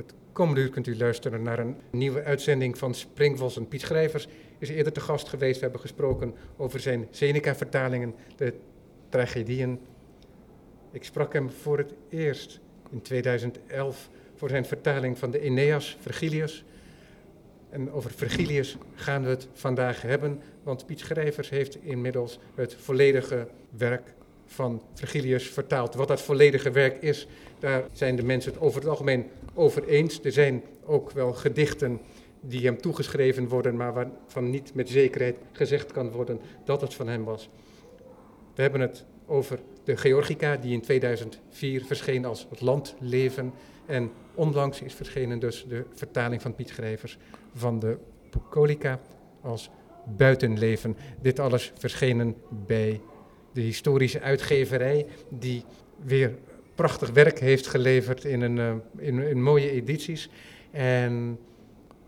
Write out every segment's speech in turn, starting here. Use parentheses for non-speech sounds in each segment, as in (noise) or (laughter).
Het komende uur kunt u luisteren naar een nieuwe uitzending van Springvos. En Piet Schrijvers is eerder te gast geweest. We hebben gesproken over zijn Seneca-vertalingen, de tragedieën. Ik sprak hem voor het eerst in 2011 voor zijn vertaling van de Aeneas, Virgilius. En over Virgilius gaan we het vandaag hebben, want Piet Schrijvers heeft inmiddels het volledige werk van Virgilius vertaald. Wat dat volledige werk is, daar zijn de mensen het over het algemeen over eens. Er zijn ook wel gedichten die hem toegeschreven worden, maar waarvan niet met zekerheid gezegd kan worden dat het van hem was. We hebben het over de Georgica, die in 2004 verscheen als Het Landleven. En onlangs is verschenen dus de vertaling van Piet Schrijvers van de Bucolica als Buitenleven. Dit alles verschenen bij de historische uitgeverij, die weer prachtig werk heeft geleverd in, een, uh, in, in mooie edities. En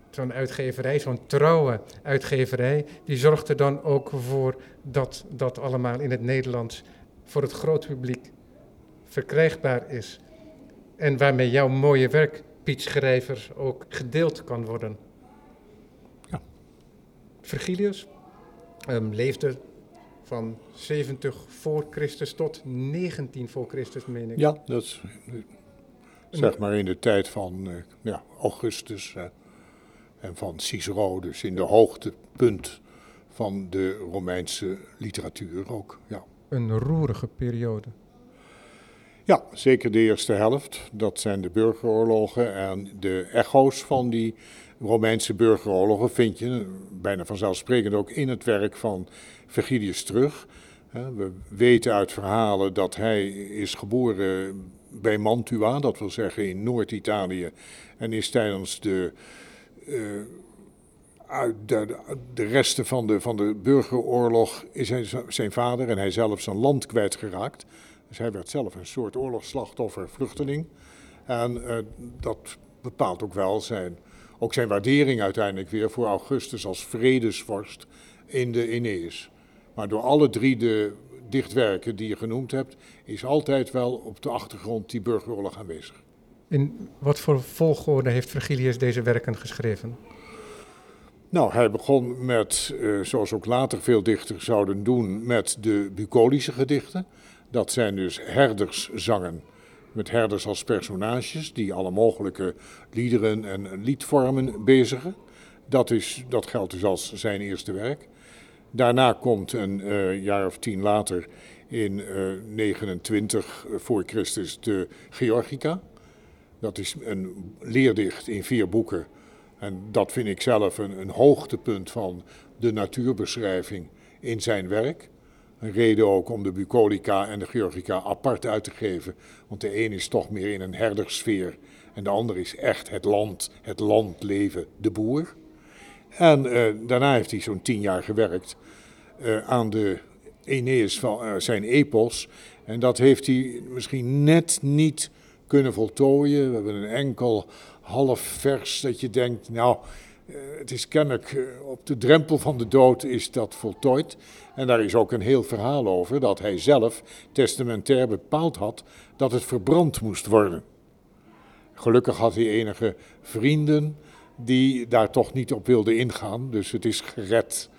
zo'n uitgeverij, zo'n trouwe uitgeverij, die zorgt er dan ook voor dat dat allemaal in het Nederlands voor het groot publiek verkrijgbaar is. En waarmee jouw mooie werk, Piet Schrijvers, ook gedeeld kan worden. Ja. Vergilius um, leefde van 70 voor Christus tot 19 voor Christus, meen ik. Ja, dat is zeg maar in de tijd van uh, ja, Augustus uh, en van Cicero, dus in de hoogtepunt van de Romeinse literatuur ook. Ja. Een roerige periode. Ja, zeker de eerste helft. Dat zijn de burgeroorlogen en de echo's van die Romeinse burgeroorlogen vind je bijna vanzelfsprekend ook in het werk van Virgilius terug. We weten uit verhalen dat hij is geboren bij Mantua, dat wil zeggen in Noord-Italië, en is tijdens de, uh, de, de, resten van de, van de burgeroorlog is zijn vader en hij zelf zijn land kwijtgeraakt. Dus hij werd zelf een soort oorlogsslachtoffer, vluchteling. En uh, dat bepaalt ook wel zijn, ook zijn waardering uiteindelijk weer voor Augustus als vredesvorst in de Aeneas. Maar door alle drie de dichtwerken die je genoemd hebt, is altijd wel op de achtergrond die burgeroorlog aanwezig. In wat voor volgorde heeft Virgilius deze werken geschreven? Nou, hij begon met, uh, zoals ook later veel dichters zouden doen, met de bucolische gedichten. Dat zijn dus herderszangen met herders als personages die alle mogelijke liederen en liedvormen bezigen. Dat, is, dat geldt dus als zijn eerste werk. Daarna komt een uh, jaar of tien later in uh, 29 voor Christus de Georgica. Dat is een leerdicht in vier boeken. En dat vind ik zelf een, een hoogtepunt van de natuurbeschrijving in zijn werk. Een reden ook om de bucolica en de georgica apart uit te geven. Want de een is toch meer in een herdersfeer. En de ander is echt het land, het landleven, de boer. En daarna heeft hij zo'n tien jaar gewerkt aan de Aeneas van uh, zijn epos. En dat heeft hij misschien net niet kunnen voltooien. We hebben een enkel half vers dat je denkt, nou, het is kennelijk op de drempel van de dood is dat voltooid. En daar is ook een heel verhaal over dat hij zelf testamentair bepaald had dat het verbrand moest worden. Gelukkig had hij enige vrienden die daar toch niet op wilden ingaan, dus het is gered.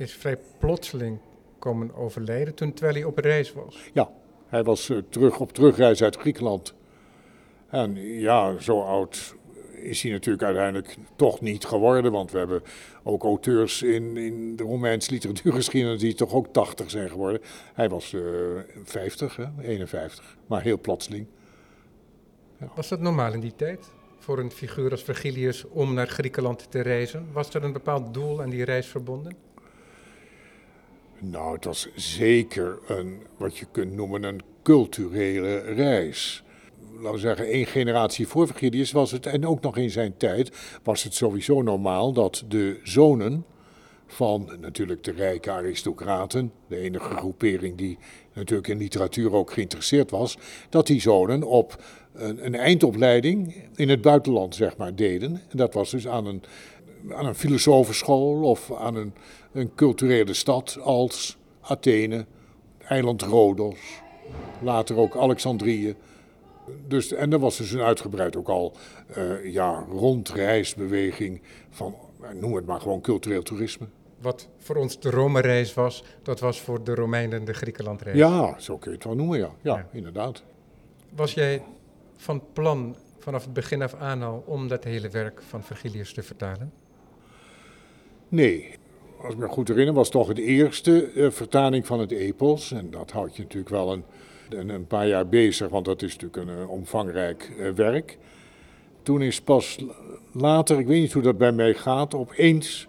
Is vrij plotseling komen overlijden toen, terwijl hij op reis was. Ja, hij was uh, terug op terugreis uit Griekenland. En ja, zo oud is hij natuurlijk uiteindelijk toch niet geworden. Want we hebben ook auteurs in, in de Romeinse literatuurgeschiedenis die toch ook 80 zijn geworden. Hij was uh, 50, hè, 51, maar heel plotseling. Ja. Was dat normaal in die tijd? Voor een figuur als Virgilius om naar Griekenland te reizen? Was er een bepaald doel aan die reis verbonden? Nou, het was zeker een, wat je kunt noemen, een culturele reis laten we zeggen, één generatie voor Virgilius was het, en ook nog in zijn tijd, was het sowieso normaal dat de zonen van natuurlijk de rijke aristocraten, de enige groepering die natuurlijk in literatuur ook geïnteresseerd was, dat die zonen op een, een eindopleiding in het buitenland, zeg maar, deden. En dat was dus aan een, aan een filosofenschool of aan een, een culturele stad als Athene, eiland Rhodos, later ook Alexandrië, Dus, en er was dus een uitgebreid ook al uh, ja, rondreisbeweging van, noem het maar gewoon cultureel toerisme. Wat voor ons de Rome-reis was, dat was voor de Romeinen de Griekenland-reis. Ja, zo kun je het wel noemen, ja. ja. Ja, inderdaad. Was jij van plan vanaf het begin af aan al om dat hele werk van Virgilius te vertalen? Nee. Als ik me goed herinner was toch het eerste uh, vertaling van het Epos. En dat houdt je natuurlijk wel een, een, een paar jaar bezig, want dat is natuurlijk een uh, omvangrijk uh, werk. Toen is pas later, ik weet niet hoe dat bij mij gaat, opeens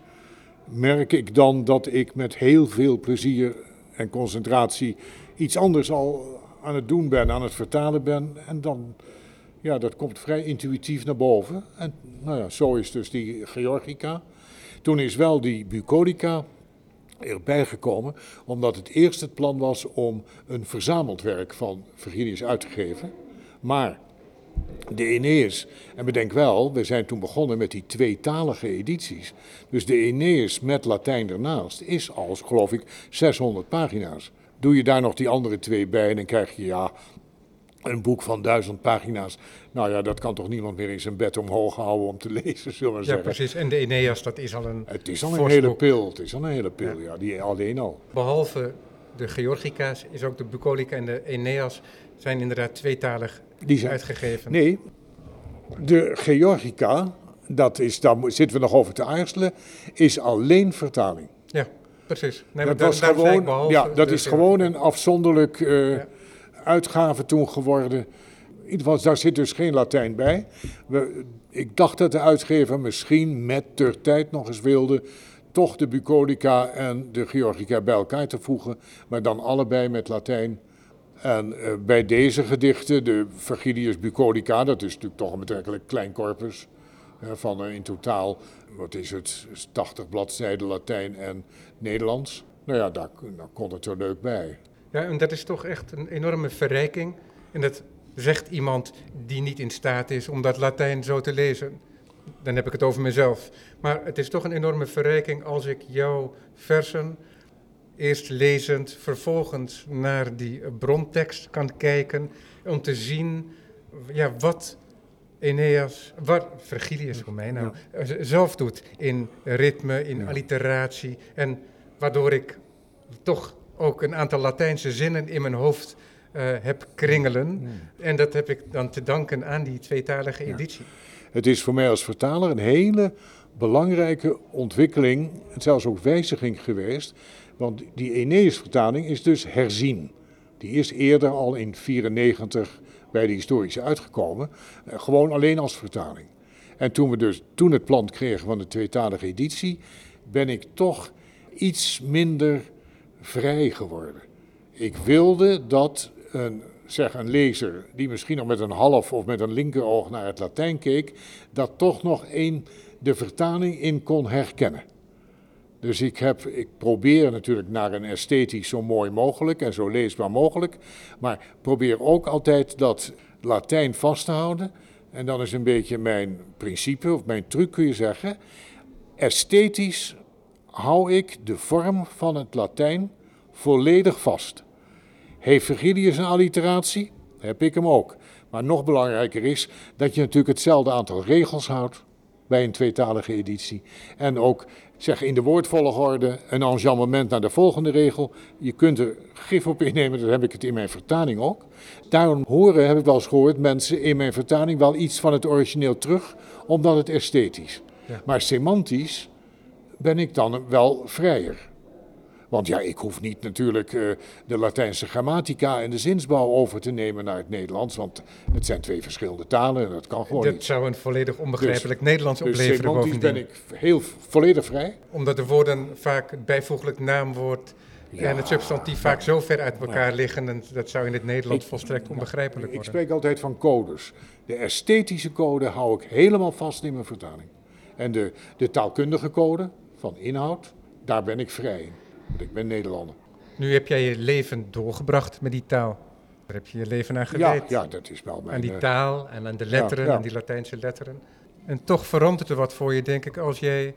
merk ik dan dat ik met heel veel plezier en concentratie iets anders al aan het doen ben, aan het vertalen ben. En dan, ja, dat komt vrij intuïtief naar boven. En nou ja, zo is dus die Georgica. Toen is wel die bucolica erbij gekomen, omdat het eerst het plan was om een verzameld werk van Virginius uit te geven. Maar de Aeneas, en bedenk wel, we zijn toen begonnen met die tweetalige edities. Dus de Aeneas met Latijn ernaast is als, geloof ik, 600 pagina's. Doe je daar nog die andere twee bij dan krijg je ja, een boek van duizend pagina's. Nou ja, dat kan toch niemand meer in zijn bed omhoog houden om te (laughs) lezen, zullen we ja, zeggen. Ja, precies. En de Aeneas, dat is al een Het is al een hele pil. Het is al een hele pil, ja. ja. die alleen al. Behalve de Georgica's is ook de Bucolica en de Aeneas zijn inderdaad tweetalig die zijn uitgegeven. Nee, de Georgica, dat is, daar zitten we nog over te aarzelen, is alleen vertaling. Ja, precies. Nee, dat was gewoon, ja, dat is gewoon een afzonderlijk uh, ja. Uitgave toen geworden. In ieder geval, daar zit dus geen Latijn bij. We, ik dacht dat de uitgever misschien met ter tijd nog eens wilde toch de Bucolica en de Georgica bij elkaar te voegen, maar dan allebei met Latijn. En uh, bij deze gedichten, de Virgilius Bucolica, dat is natuurlijk toch een betrekkelijk klein corpus, van uh, in totaal, wat is het, 80 bladzijden Latijn en Nederlands. Nou ja, daar, daar kon het er leuk bij. Ja, en dat is toch echt een enorme verrijking. En dat zegt iemand die niet in staat is om dat Latijn zo te lezen dan heb ik het over mezelf. Maar het is toch een enorme verrijking als ik jouw versen eerst lezend, vervolgens naar die brontekst kan kijken, om te zien ja, wat Eneas, wat Virgilius mij nou, zelf doet in ritme, in alliteratie. En waardoor ik toch ook een aantal Latijnse zinnen in mijn hoofd uh, heb kringelen. En dat heb ik dan te danken aan die tweetalige editie. Het is voor mij als vertaler een hele belangrijke ontwikkeling, en zelfs ook wijziging geweest. Want die Aeneas-vertaling is dus herzien. Die is eerder al in 94 bij de historische uitgekomen, eh, gewoon alleen als vertaling. En toen we dus toen het plan kregen van de tweetalige editie, ben ik toch iets minder vrij geworden. Ik wilde dat een zeg een lezer die misschien nog met een half of met een linkeroog naar het Latijn keek, dat toch nog één de vertaling in kon herkennen. Dus ik, heb, ik probeer natuurlijk naar een esthetisch zo mooi mogelijk en zo leesbaar mogelijk, maar probeer ook altijd dat Latijn vast te houden. En dan is een beetje mijn principe, of mijn truc kun je zeggen. Esthetisch hou ik de vorm van het Latijn volledig vast. Heeft Virgilius een alliteratie? Heb ik hem ook. Maar nog belangrijker is dat je natuurlijk hetzelfde aantal regels houdt bij een tweetalige editie. En ook zeg in de woordvolgorde een enjambement naar de volgende regel. Je kunt er gif op innemen, dat heb ik het in mijn vertaling ook. Daarom horen, heb ik wel eens gehoord, mensen in mijn vertaling wel iets van het origineel terug, omdat het esthetisch. Ja. Maar semantisch ben ik dan wel vrijer. Want ja, ik hoef niet natuurlijk uh, de Latijnse grammatica en de zinsbouw over te nemen naar het Nederlands, want het zijn twee verschillende talen en dat kan gewoon dat niet. zou een volledig onbegrijpelijk dus, Nederlands dus opleveren bovendien. ben ik heel volledig vrij. Omdat de woorden vaak het bijvoeglijk naamwoord ja, en het substantief vaak zo ver uit elkaar liggen en dat zou in het Nederlands ik, volstrekt onbegrijpelijk worden. Ik spreek altijd van codes. De esthetische code hou ik helemaal vast in mijn vertaling. En de, de taalkundige code van inhoud, daar ben ik vrij in. Want ik ben Nederlander. Nu heb jij je leven doorgebracht met die taal. Daar heb je je leven aan gewijd. Ja, ja, dat is wel mijn... Aan die taal en aan de letteren, ja, ja. aan die Latijnse letteren. En toch verandert er wat voor je, denk ik, als jij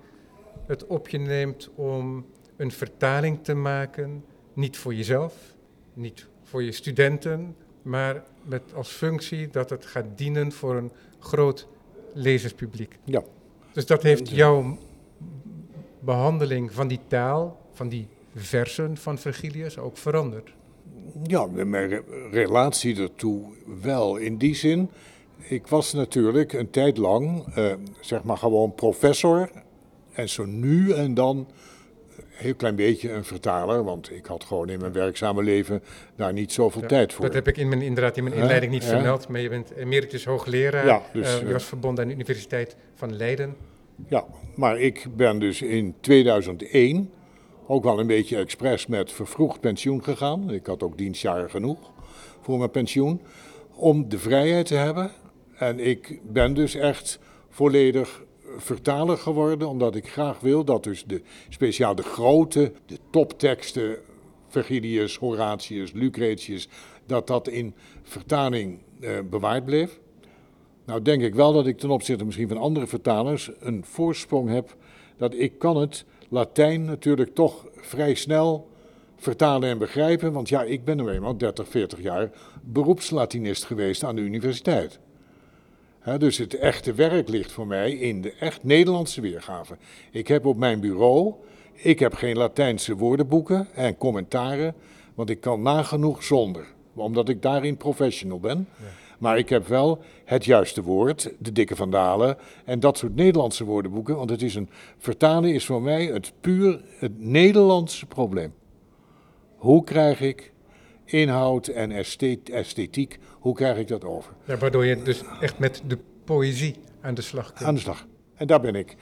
het op je neemt om een vertaling te maken. Niet voor jezelf, niet voor je studenten, maar met als functie dat het gaat dienen voor een groot lezerspubliek. Ja. Dus dat heeft jouw behandeling van die taal, van die versen van Virgilius ook veranderd. Ja, mijn relatie ertoe wel. In die zin, ik was natuurlijk een tijd lang, eh, zeg maar gewoon professor. En zo nu en dan een heel klein beetje een vertaler, want ik had gewoon in mijn werkzame leven daar niet zoveel Ja, tijd voor. Dat heb ik in mijn, inderdaad in mijn inleiding niet Ja. vermeld, maar je bent emeritus hoogleraar. Ja, dus, Eh, je eh, was verbonden aan de Universiteit van Leiden. Ja, maar ik ben dus in 2001 ook wel een beetje expres met vervroegd pensioen gegaan. Ik had ook dienstjaren genoeg voor mijn pensioen. Om de vrijheid te hebben. En ik ben dus echt volledig vertaler geworden, omdat ik graag wil dat dus de, speciaal de grote, de topteksten, Virgilius, Horatius, Lucretius, dat dat in vertaling eh, bewaard bleef. Nou denk ik wel dat ik ten opzichte misschien van andere vertalers een voorsprong heb. Dat ik kan het Latijn natuurlijk toch vrij snel vertalen en begrijpen. Want ja, ik ben nu eenmaal 30, 40 jaar beroepslatinist geweest aan de universiteit. Dus het echte werk ligt voor mij in de echt Nederlandse weergave. Ik heb op mijn bureau, ik heb geen Latijnse woordenboeken en commentaren, want ik kan nagenoeg zonder, omdat ik daarin professional ben. Maar ik heb wel het juiste woord, de dikke vandalen en dat soort Nederlandse woordenboeken, want het is een vertalen is voor mij het puur het Nederlandse probleem. Hoe krijg ik inhoud en esthet- esthetiek, hoe krijg ik dat over? Ja, waardoor je dus echt met de poëzie aan de slag kunt. Aan de slag. En daar ben ik,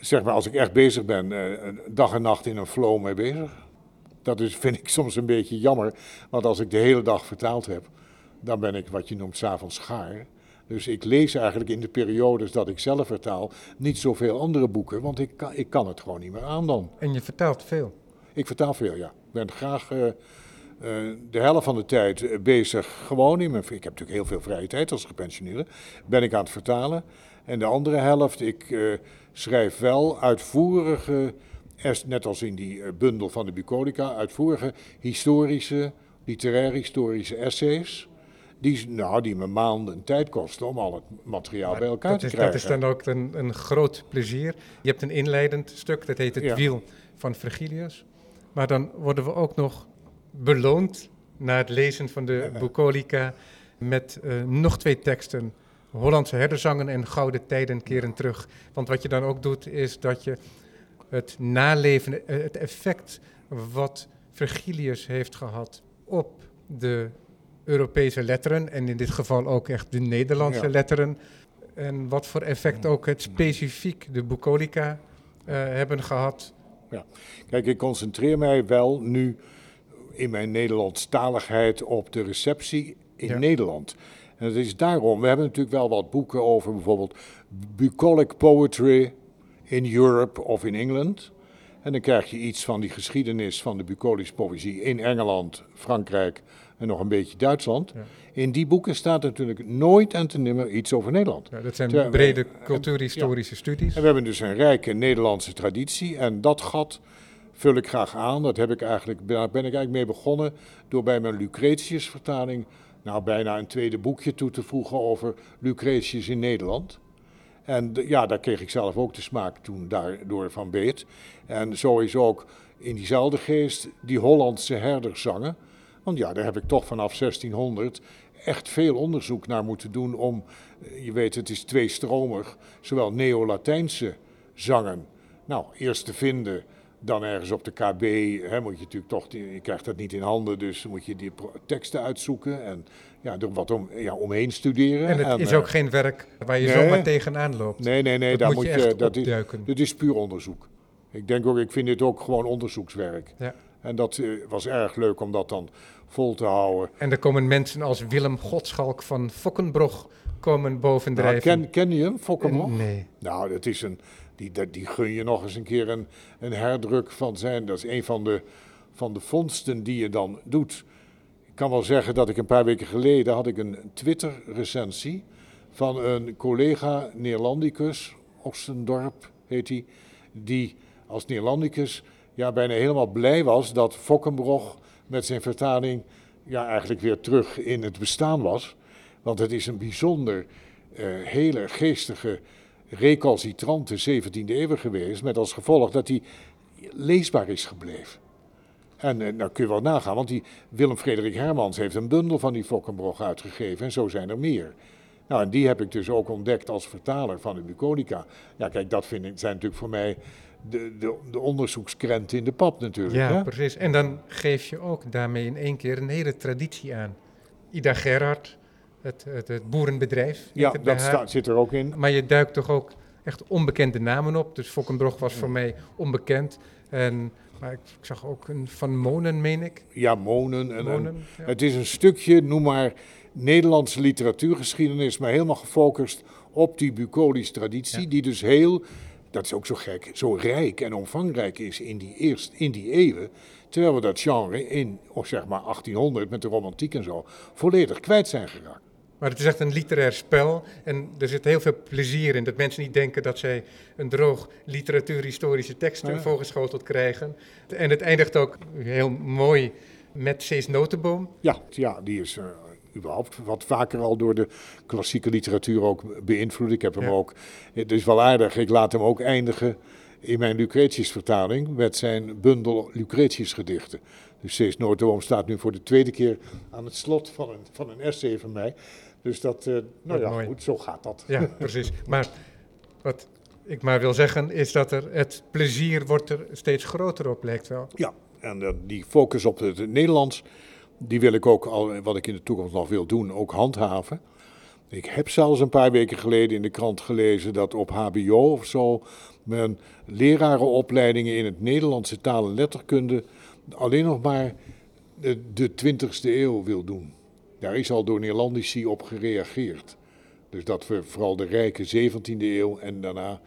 zeg maar, als ik echt bezig ben, eh, dag en nacht in een flow mee bezig. Dat is, vind ik soms een beetje jammer, want als ik de hele dag vertaald heb, dan ben ik wat je noemt s'avonds gaar. Dus ik lees eigenlijk in de periodes dat ik zelf vertaal niet zoveel andere boeken, want ik kan, ik kan het gewoon niet meer aan dan. En je vertaalt veel. Ik vertaal veel, ja. Ik ben graag eh, eh, de helft van de tijd eh, bezig gewoon in mijn... Ik heb natuurlijk heel veel vrije tijd als gepensioneerde. Ben ik aan het vertalen. En de andere helft, ik schrijf wel uitvoerige, net als in die bundel van de Bucolica, uitvoerige historische, literair-historische essays. Die, nou, die me maanden tijd kosten om al het materiaal bij elkaar te is, krijgen. dat is dan ook een, een groot plezier. Je hebt een inleidend stuk, dat heet Het Ja. Wiel van Virgilius. Maar dan worden we ook nog beloond na het lezen van de Bucolica met eh, nog twee teksten. Hollandse herderzangen en Gouden Tijden keren terug. Want wat je dan ook doet, is dat je het naleven, eh, het effect wat Virgilius heeft gehad op de Europese letteren, en in dit geval ook echt de Nederlandse Ja. letteren, en wat voor effect ook het specifiek de Bucolica eh, hebben gehad. Kijk, ik concentreer mij wel nu in mijn Nederlandstaligheid op de receptie in Ja. Nederland. En dat is daarom, we hebben natuurlijk wel wat boeken over bijvoorbeeld bucolic poetry in Europe of in England. En dan krijg je iets van die geschiedenis van de bucolische poëzie in Engeland, Frankrijk en nog een beetje Duitsland. Ja. In die boeken staat natuurlijk nooit en te nimmer iets over Nederland. Ja, dat zijn brede cultuurhistorische studies. En we hebben dus een rijke Nederlandse traditie. En dat gat vul ik graag aan. Dat heb ik eigenlijk, daar ben ik eigenlijk mee begonnen door bij mijn Lucretius-vertaling nou bijna een tweede boekje toe te voegen over Lucretius in Nederland. En ja, daar kreeg ik zelf ook de smaak toen daardoor van beet. En zo is ook in diezelfde geest die Hollandse herderszangen. Want ja, daar heb ik toch vanaf 1600 echt veel onderzoek naar moeten doen om, eh, je weet het is tweestromig, zowel Neo-Latijnse zangen, nou eerst te vinden, dan ergens op de KB, hè, moet je natuurlijk toch, je krijgt dat niet in handen, dus moet je die teksten uitzoeken en ja, er wat om, ja, omheen studeren. En het is eh, ook geen werk waar je nee. zomaar tegenaan loopt. Nee, nee, nee, Dat daar moet moet je je, echt dat is puur onderzoek. Ik denk ook, ik vind dit ook gewoon onderzoekswerk. Ja. En dat eh, was erg leuk om dat dan vol te houden. En er komen mensen als Willem Godschalk van Fokkenbrog komen Nou, bovendrijven. ken, ken je hem, Fokkermog? Nee. Nou, dat is een, die, die gun je nog eens een keer een, een herdruk van zijn. Dat is een van de, van de vondsten die je dan doet. Ik kan wel zeggen dat ik een paar weken geleden had ik een Twitter-recensie van een collega Neerlandicus, Ostendorp heet hij, die als Neerlandicus ja, bijna helemaal blij was dat Fokkenbrog met zijn vertaling ja, eigenlijk weer terug in het bestaan was. Want het is een bijzonder uh, hele geestige, recalcitrante 17e eeuw geweest. Met als gevolg dat hij leesbaar is gebleven. En uh, nou kun je wel nagaan, want die Willem Frederik Hermans heeft een bundel van die Fokkenbrog uitgegeven. En zo zijn er meer. Nou, en die heb ik dus ook ontdekt als vertaler van de Bucolica. Ja, kijk, dat vind ik, zijn natuurlijk voor mij de, de, de onderzoekskrenten in de pap natuurlijk. Ja, hè? precies. En dan geef je ook daarmee in één keer een hele traditie aan. Ida Gerhard, het, het, het boerenbedrijf. Ja, dat staat, zit er ook in. Maar je duikt toch ook echt onbekende namen op. Dus Fokkenbrog was voor mij onbekend. En, maar ik, ik zag ook een Van Monen, meen ik. Ja, Monen. En, en Monen, ja. Het is een stukje, noem maar, Nederlandse literatuurgeschiedenis, maar helemaal gefocust op die bucolische traditie, Ja. die dus heel, dat is ook zo gek, zo rijk en omvangrijk is in die, eerst, in die eeuwen. Terwijl we dat genre in, of zeg maar 1800 met de romantiek en zo, volledig kwijt zijn geraakt. Maar het is echt een literair spel en er zit heel veel plezier in. Dat mensen niet denken dat zij een droog literatuurhistorische tekst Ja. voorgeschoteld krijgen. En het eindigt ook heel mooi met Cees Notenboom. Ja, ja die is eh, überhaupt wat vaker al door de klassieke literatuur ook beïnvloed. Ik heb hem Ja. ook, het is wel aardig, ik laat hem ook eindigen in mijn Lucretius-vertaling met zijn bundel Lucretius-gedichten. Dus Cees Notenboom staat nu voor de tweede keer aan het slot van een, van een essay van mij. Dus dat, eh, nou ja, mooi. goed, zo gaat dat. Ja, (laughs) precies. Maar wat ik maar wil zeggen is dat er het plezier wordt er steeds groter op, lijkt wel. Ja, en eh, die focus op het Nederlands, die wil ik ook, al, wat ik in de toekomst nog wil doen, ook handhaven. Ik heb zelfs een paar weken geleden in de krant gelezen dat op HBO of zo men lerarenopleidingen in het Nederlandse taal en letterkunde alleen nog maar de, de 20e eeuw wil doen. Daar is al door Neerlandici op gereageerd. Dus dat we vooral de rijke 17e eeuw en daarna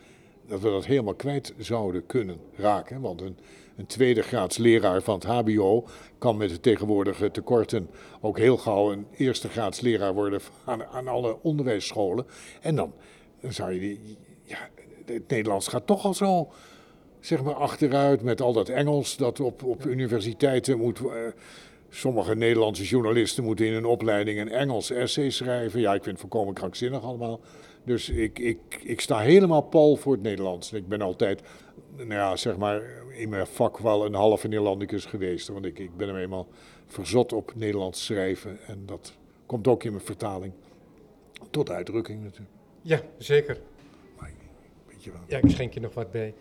dat we dat helemaal kwijt zouden kunnen raken. Want een, een tweede graads leraar van het HBO kan met de tegenwoordige tekorten ook heel gauw een eerste graads leraar worden aan, aan alle onderwijsscholen. En dan, dan zou je die, ja, het Nederlands gaat toch al zo zeg maar achteruit met al dat Engels dat op, op universiteiten moet. eh, sommige Nederlandse journalisten moeten in hun opleiding een Engels essay schrijven. Ja, ik vind het volkomen krankzinnig allemaal. Dus ik, ik, ik sta helemaal pal voor het Nederlands. Ik ben altijd, nou ja, zeg maar, in mijn vak wel een halve Nederlandicus geweest. Want ik, ik ben hem eenmaal verzot op Nederlands schrijven. En dat komt ook in mijn vertaling tot uitdrukking natuurlijk. Ja, zeker. Maar, weet je wel. Ja, ik schenk je nog wat bij.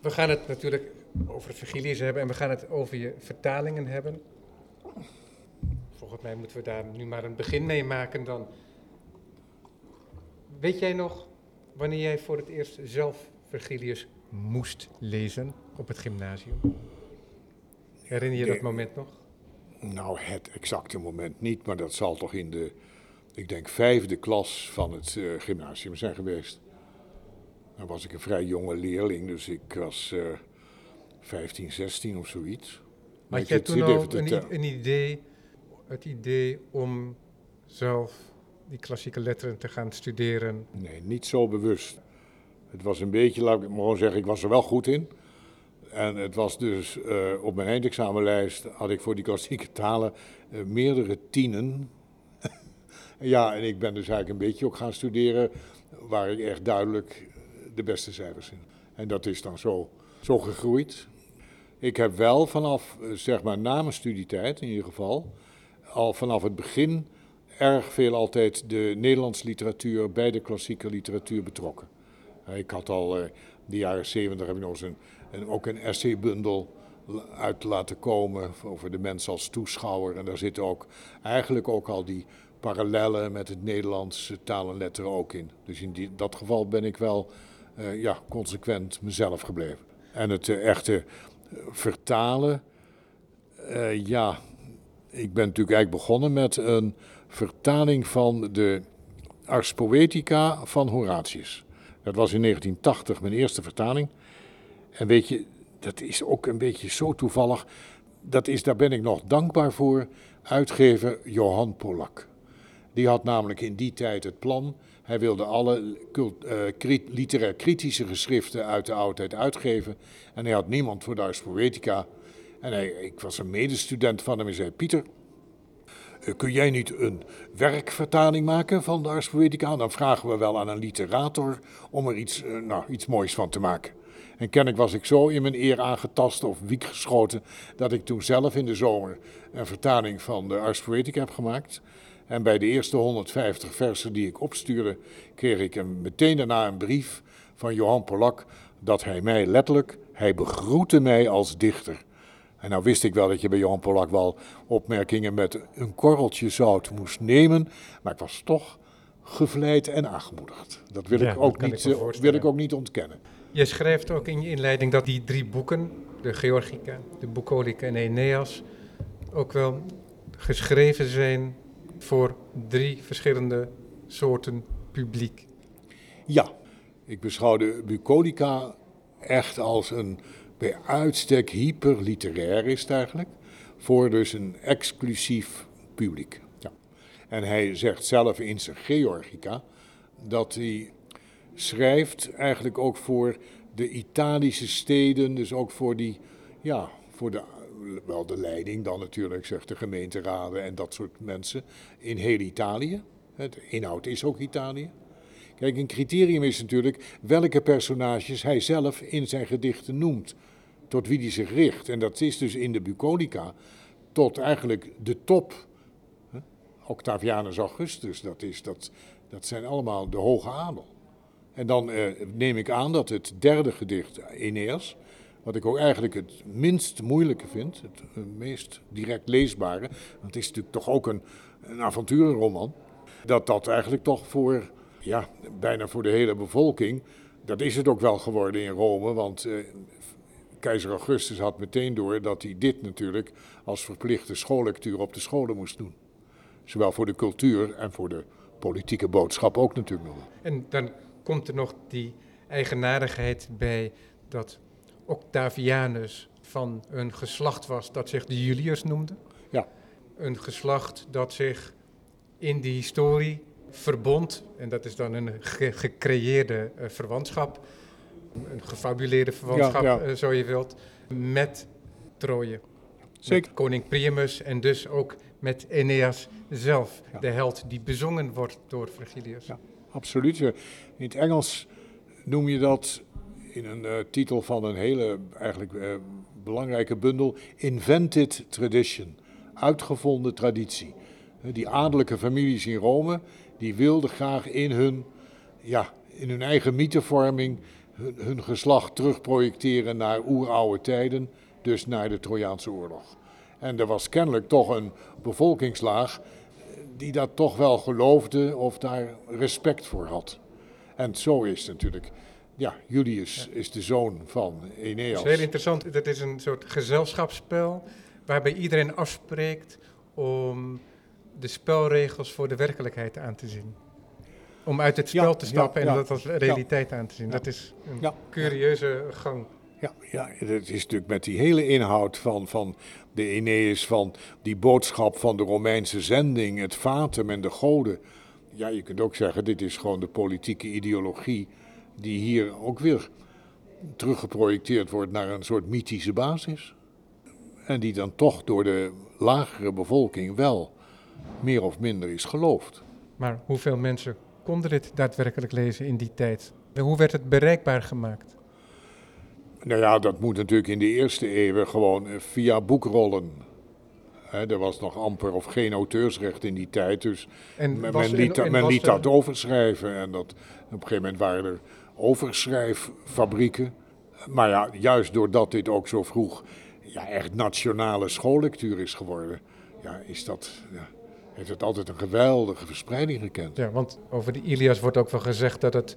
We gaan het natuurlijk over Virgilius hebben en we gaan het over je vertalingen hebben. Volgens mij moeten we daar nu maar een begin mee maken dan. Weet jij nog wanneer jij voor het eerst zelf Virgilius moest lezen op het gymnasium? Herinner je dat moment nog? Nou, het exacte moment niet, maar dat zal toch in de, ik denk, vijfde klas van het eh, gymnasium zijn geweest. Dan was ik een vrij jonge leerling, dus ik was eh 15, 16 of zoiets. Maar Had jij toen al een, een idee, het idee om zelf die klassieke letteren te gaan studeren? Nee, niet zo bewust. Het was een beetje, laat ik maar gewoon zeggen, ik was er wel goed in. En het was dus eh, op mijn eindexamenlijst had ik voor die klassieke talen eh, meerdere tienen. (laughs) ja, en ik ben dus eigenlijk een beetje ook gaan studeren waar ik echt duidelijk de beste cijfers in. En dat is dan zo, zo gegroeid. Ik heb wel vanaf, eh, zeg maar na mijn studietijd in ieder geval, al vanaf het begin erg veel altijd de Nederlandse literatuur bij de klassieke literatuur betrokken. Ik had al eh, in de jaren zeventig heb ik nog een, een, ook een essaybundel uit laten komen over de mens als toeschouwer. En daar zitten ook eigenlijk ook al die parallellen met het Nederlandse taal en letteren ook in. Dus in die, dat geval ben ik wel eh, ja, consequent mezelf gebleven. En het eh, echte vertalen, ja, ik ben natuurlijk eigenlijk begonnen met een vertaling van de Ars Poetica van Horatius. Dat was in 1980 mijn eerste vertaling. En weet je, dat is ook een beetje zo toevallig. Dat is, daar ben ik nog dankbaar voor, uitgever Johan Polak. Die had namelijk in die tijd het plan. Hij wilde alle cult, eh, literair kritische geschriften uit de oudheid uitgeven. En hij had niemand voor de Ars Poetica. En hij, ik was een medestudent van hem en zei: Pieter, kun jij niet een werkvertaling maken van de Ars Poetica? Dan vragen we wel aan een literator om er iets, eh, nou, iets moois van te maken. En kennelijk was ik zo in mijn eer aangetast of wiek geschoten dat ik toen zelf in de zomer een vertaling van de Ars Poetica heb gemaakt. En bij de eerste 150 versen die ik opstuurde, kreeg ik een, meteen daarna een brief van Johan Polak dat hij mij letterlijk, hij begroette mij als dichter. En nou wist ik wel dat je bij Johan Polak wel opmerkingen met een korreltje zout moest nemen, maar ik was toch gevleid en aangemoedigd. Dat wil, Ja, ik, ook niet, ik eh, wil ik ook niet ontkennen. Je schrijft ook in je inleiding dat die drie boeken, de Georgica, de Bucolica en Aeneas, ook wel geschreven zijn voor drie verschillende soorten publiek. Ja, ik beschouw de bucolica echt als een bij uitstek hyperliterair is het eigenlijk, voor dus een exclusief publiek. Ja. En hij zegt zelf in zijn Georgica dat hij schrijft eigenlijk ook voor de Italische steden, dus ook voor die, ja, voor de, wel de leiding dan natuurlijk, zegt de gemeenteraden en dat soort mensen in heel Italië. Het inhoud is ook Italië. Kijk, een criterium is natuurlijk welke personages hij zelf in zijn gedichten noemt, tot wie hij zich richt. En dat is dus in de Bucolica tot eigenlijk de top. Octavianus Augustus, dat, is, dat, dat zijn allemaal de hoge adel. En dan eh, neem ik aan dat het derde gedicht, Aeneas, wat ik ook eigenlijk het minst moeilijke vind, het meest direct leesbare, want het is natuurlijk toch ook een avonturenroman, dat dat eigenlijk toch voor, ja, bijna voor de hele bevolking, dat is het ook wel geworden in Rome, want eh, keizer Augustus had meteen door dat hij dit natuurlijk als verplichte schoollectuur op de scholen moest doen. Zowel voor de cultuur en voor de politieke boodschap ook natuurlijk nog. En dan komt er nog die eigenaardigheid bij dat Octavianus van een geslacht was dat zich de Juliërs noemde. Ja. Een geslacht dat zich in die historie verbond, en dat is dan een ge- gecreëerde eh, verwantschap, een gefabuleerde verwantschap, Ja, ja. eh, zo je wilt, met Troje. Zeker. Met koning Priamus en dus ook met Aeneas zelf, Ja. de held die bezongen wordt door Virgilius. Ja. Absoluut. In het Engels noem je dat in een eh, titel van een hele eigenlijk belangrijke bundel Invented Tradition, uitgevonden traditie. Die adellijke families in Rome, die wilden graag in hun, ja, in hun eigen mythevorming hun, hun geslacht terugprojecteren naar oeroude tijden, dus naar de Trojaanse oorlog. En er was kennelijk toch een bevolkingslaag die dat toch wel geloofde of daar respect voor had. En zo is het natuurlijk. Ja, Julius is de zoon van Aeneas. Dat is heel interessant. Dat is een soort gezelschapsspel waarbij iedereen afspreekt om de spelregels voor de werkelijkheid aan te zien. Om uit het Ja, spel te stappen ja. en dat als realiteit aan te zien. Dat is een curieuze gang. Ja, ja, het is natuurlijk met die hele inhoud van, van de Aeneas, van die boodschap van de Romeinse zending, het fatum en de goden. Ja, je kunt ook zeggen, dit is gewoon de politieke ideologie die hier ook weer teruggeprojecteerd wordt naar een soort mythische basis. En die dan toch door de lagere bevolking wel meer of minder is geloofd. Maar hoeveel mensen konden dit daadwerkelijk lezen in die tijd? Hoe werd het bereikbaar gemaakt? Nou ja, dat moet natuurlijk in de eerste eeuwen gewoon eh, via boekrollen. Er was nog amper of geen auteursrecht in die tijd, dus En men, was- liet, en- dat- en men liet dat overschrijven. En dat, op een gegeven moment waren er overschrijffabrieken. Maar ja, juist doordat dit ook zo vroeg ja, echt nationale schoollectuur is geworden, ja, is dat, ja, heeft het altijd een geweldige verspreiding gekend. Ja, want over de Ilias wordt ook wel gezegd dat het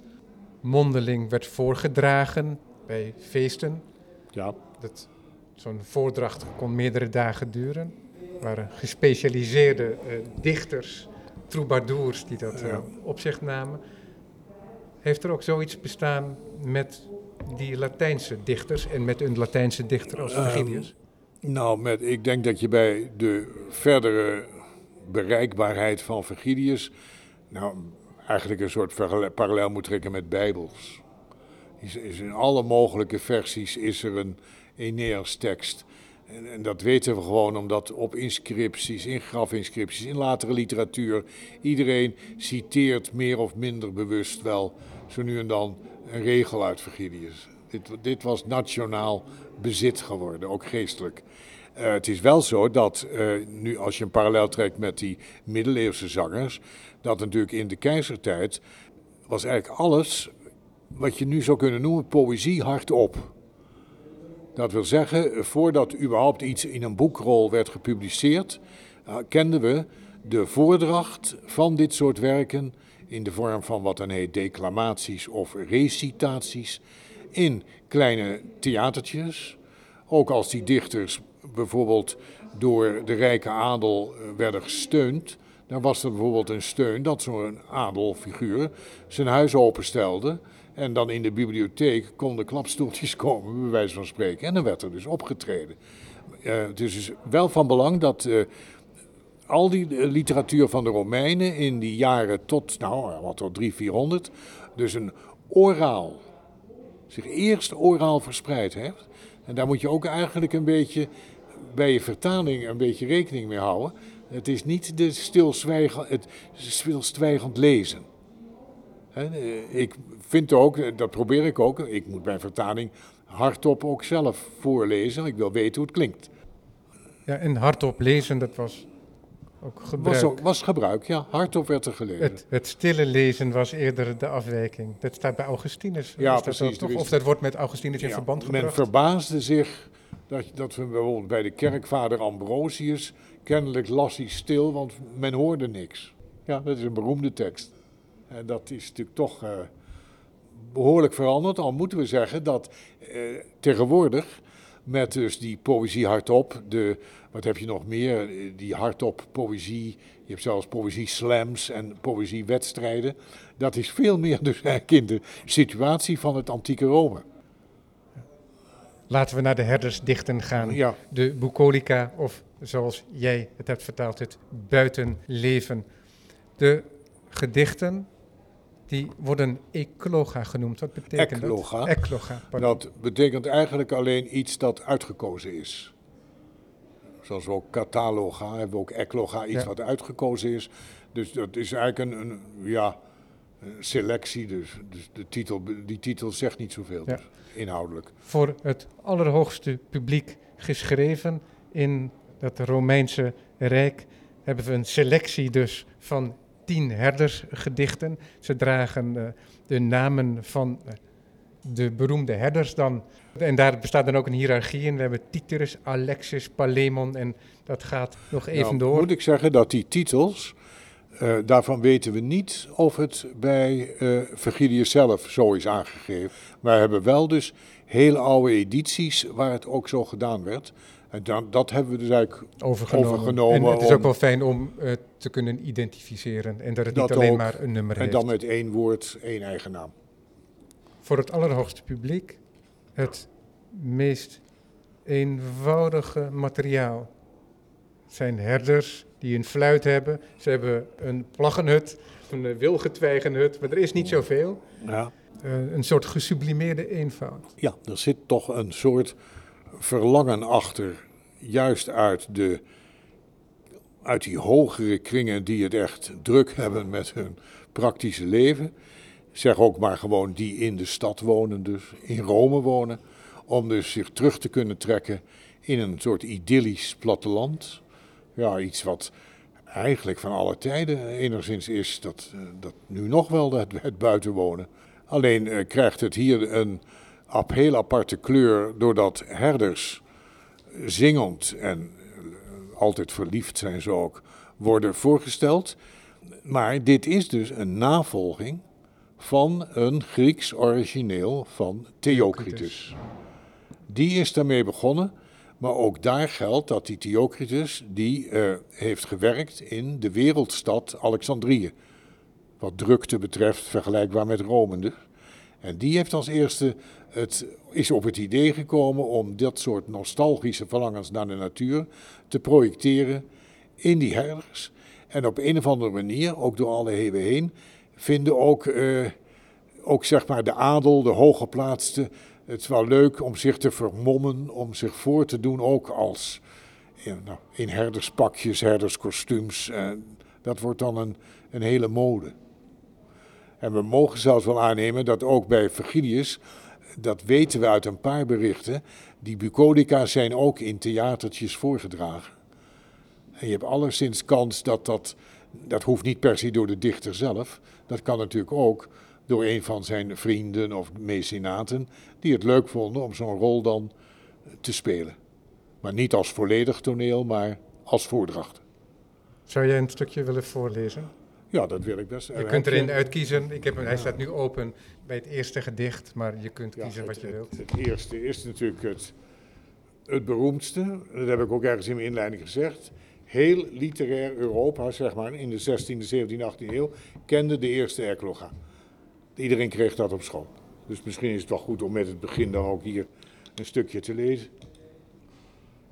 mondeling werd voorgedragen bij feesten. Ja, Dat zo'n voordracht kon meerdere dagen duren. Er waren gespecialiseerde eh, dichters, troubadours die dat eh, op zich namen. Heeft er ook zoiets bestaan met die Latijnse dichters en met een Latijnse dichter als Ehm, Virgilius? Nou, met, ik denk dat je bij de verdere bereikbaarheid van Virgilius, nou, eigenlijk een soort parallel moet trekken met Bijbels. Is, is in alle mogelijke versies is er een Aeneas-tekst. En, en, dat weten we gewoon omdat op inscripties, in grafinscripties, in latere literatuur, iedereen citeert meer of minder bewust wel zo nu en dan een regel uit Virgilius. Dit, dit was nationaal bezit geworden, ook geestelijk. Uh, het is wel zo dat uh, nu als je een parallel trekt met die middeleeuwse zangers, dat natuurlijk in de keizertijd was eigenlijk alles wat je nu zou kunnen noemen poëzie hardop. Dat wil zeggen, voordat überhaupt iets in een boekrol werd gepubliceerd, uh, kenden we de voordracht van dit soort werken in de vorm van wat dan heet declamaties of recitaties in kleine theatertjes. Ook als die dichters bijvoorbeeld door de rijke adel eh, werden gesteund, dan was er bijvoorbeeld een steun dat zo'n adelfiguur zijn huis openstelde. En dan in de bibliotheek konden klapstoeltjes (laughs) komen, bij wijze van spreken. En dan werd er dus opgetreden. Uh, het is wel van belang dat uh, al die literatuur van de Romeinen in die jaren tot, nou, wat tot 300, 400, dus een oraal, zich eerst oraal verspreid heeft. En daar moet je ook eigenlijk een beetje bij je vertaling een beetje rekening mee houden. Het is niet de stilzwijgen, het stilzwijgend lezen. Ik vind ook, dat probeer ik ook, ik moet bij vertaling hardop ook zelf voorlezen. Ik wil weten hoe het klinkt. Ja, en hardop lezen, dat was ook gebruik. Was, was gebruik, ja. Hardop werd er gelezen. Het, het, stille lezen was eerder de afwijking. Dat staat bij Augustinus. Ja, dat precies. toch? Of dat wordt met Augustinus in ja, verband gebracht? Men verbaasde zich dat, dat we bijvoorbeeld bij de kerkvader Ambrosius... kennelijk las hij stil, want men hoorde niks. Ja, dat is een beroemde tekst. En dat is natuurlijk toch uh, behoorlijk veranderd. Al moeten we zeggen dat uh, tegenwoordig met dus die poëzie hardop, de, wat heb je nog meer, die hardop poëzie, je hebt zelfs poëzie slams en poëzie wedstrijden. Dat is veel meer dus eigenlijk in de situatie van het antieke Rome. Laten we naar de herdersdichten gaan. Ja. De bucolica, of zoals jij het hebt vertaald, het buitenleven. De gedichten, die worden ecloga genoemd. Wat betekent Ecloga. dat? Ecloga. pardon. Dat betekent eigenlijk alleen iets dat uitgekozen is. Zoals we ook cataloga hebben we ook ecloga, iets Ja. wat uitgekozen is. Dus dat is eigenlijk een, een ja, een selectie. Dus, dus de titel, die titel zegt niet zoveel, Ja. dus, inhoudelijk. Voor het allerhoogste publiek geschreven in dat Romeinse Rijk hebben we een selectie dus van tien herdersgedichten. Ze dragen eh, de namen van eh, de beroemde herders dan. En daar bestaat dan ook een hiërarchie in. We hebben Titus, Alexis, Palemon en dat gaat nog even Nou, door. Moet ik zeggen dat die titels, eh, daarvan weten we niet of het bij eh Virgilius zelf zo is aangegeven. Maar we hebben wel dus hele oude edities waar het ook zo gedaan werd. En dan, dat hebben we dus eigenlijk overgenomen. overgenomen en het is om- ook wel fijn om eh, te kunnen identificeren en dat het Dat niet alleen ook. maar een nummer En heeft. dan met één woord, één eigen naam. voor het allerhoogste publiek het meest eenvoudige materiaal. Het zijn herders die een fluit hebben. Ze hebben een plaggenhut, een eh, wilgetwijgenhut, maar er is niet zoveel. Ja. Eh, een soort gesublimeerde eenvoud. ja, er zit toch een soort verlangen achter, juist uit, de, uit die hogere kringen die het echt druk hebben met hun praktische leven. Zeg ook maar gewoon die in de stad wonen, dus in Rome wonen, om dus zich terug te kunnen trekken in een soort idyllisch platteland. Ja, iets wat eigenlijk van alle tijden enigszins is, dat, eh, dat nu nog wel het, het buitenwonen. Alleen eh, krijgt het hier een ap, heel aparte kleur doordat herders zingend en eh, altijd verliefd zijn ze ook, worden voorgesteld. Maar dit is dus een navolging van een Grieks origineel van Theocritus. Die is daarmee begonnen, maar ook daar geldt dat die Theocritus die eh, heeft gewerkt in de wereldstad Alexandrië. Wat drukte betreft vergelijkbaar met Rome dus. En die heeft als eerste het, is op het idee gekomen om dat soort nostalgische verlangens naar de natuur te projecteren in die herders. En op een of andere manier, ook door alle eeuwen heen, vinden ook, eh, ook zeg maar de adel, de hooggeplaatsten, het is wel leuk om zich te vermommen, om zich voor te doen ook als in, nou, in herderspakjes, herderskostuums. Dat wordt dan een, een hele mode. En we mogen zelfs wel aannemen dat ook bij Virgilius, dat weten we uit een paar berichten, die bucolica zijn ook in theatertjes voorgedragen. En je hebt alleszins kans dat dat, dat hoeft niet per se door de dichter zelf, dat kan natuurlijk ook door een van zijn vrienden of mecenaten, die het leuk vonden om zo'n rol dan te spelen. Maar niet als volledig toneel, maar als voordracht. Zou jij een stukje willen voorlezen? Ja, dat wil ik best. Je kunt erin uitkiezen. Ik heb, Hij staat nu open bij het eerste gedicht, maar je kunt kiezen wat je wilt. Het, het, eerste is natuurlijk het, het beroemdste. Dat heb ik ook ergens in mijn inleiding gezegd. Heel literair Europa, zeg maar, in de 16e, 17e, 18e eeuw, kende de eerste ecloga. Iedereen kreeg dat op school. Dus misschien is het wel goed om met het begin dan ook hier een stukje te lezen.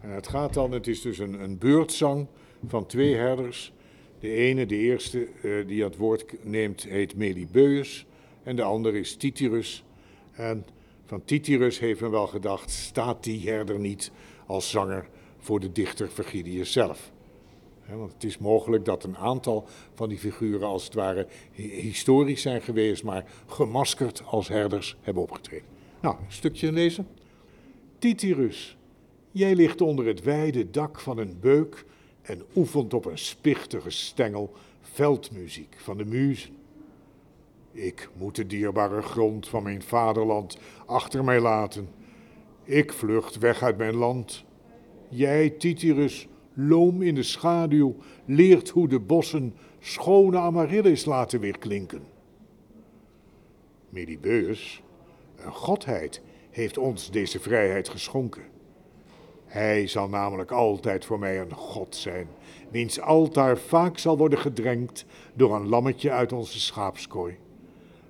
En het gaat dan, het is dus een, een beurtzang van twee herders. De ene, de eerste uh, die het woord neemt, heet Melibeus. En de andere is Titirus. En van Titirus heeft men wel gedacht, staat die herder niet als zanger voor de dichter Virgilius zelf? Want het is mogelijk dat een aantal van die figuren als het ware historisch zijn geweest, maar gemaskerd als herders hebben opgetreden. Nou, een stukje lezen. Titirus, jij ligt onder het wijde dak van een beuk en oefent op een spichtige stengel veldmuziek van de muzen. Ik moet de dierbare grond van mijn vaderland achter mij laten. Ik vlucht weg uit mijn land. Jij, Titirus, loom in de schaduw, leert hoe de bossen schone amaryllis laten weerklinken. Medibeus, een godheid, heeft ons deze vrijheid geschonken. Hij zal namelijk altijd voor mij een god zijn, wiens altaar vaak zal worden gedrenkt door een lammetje uit onze schaapskooi.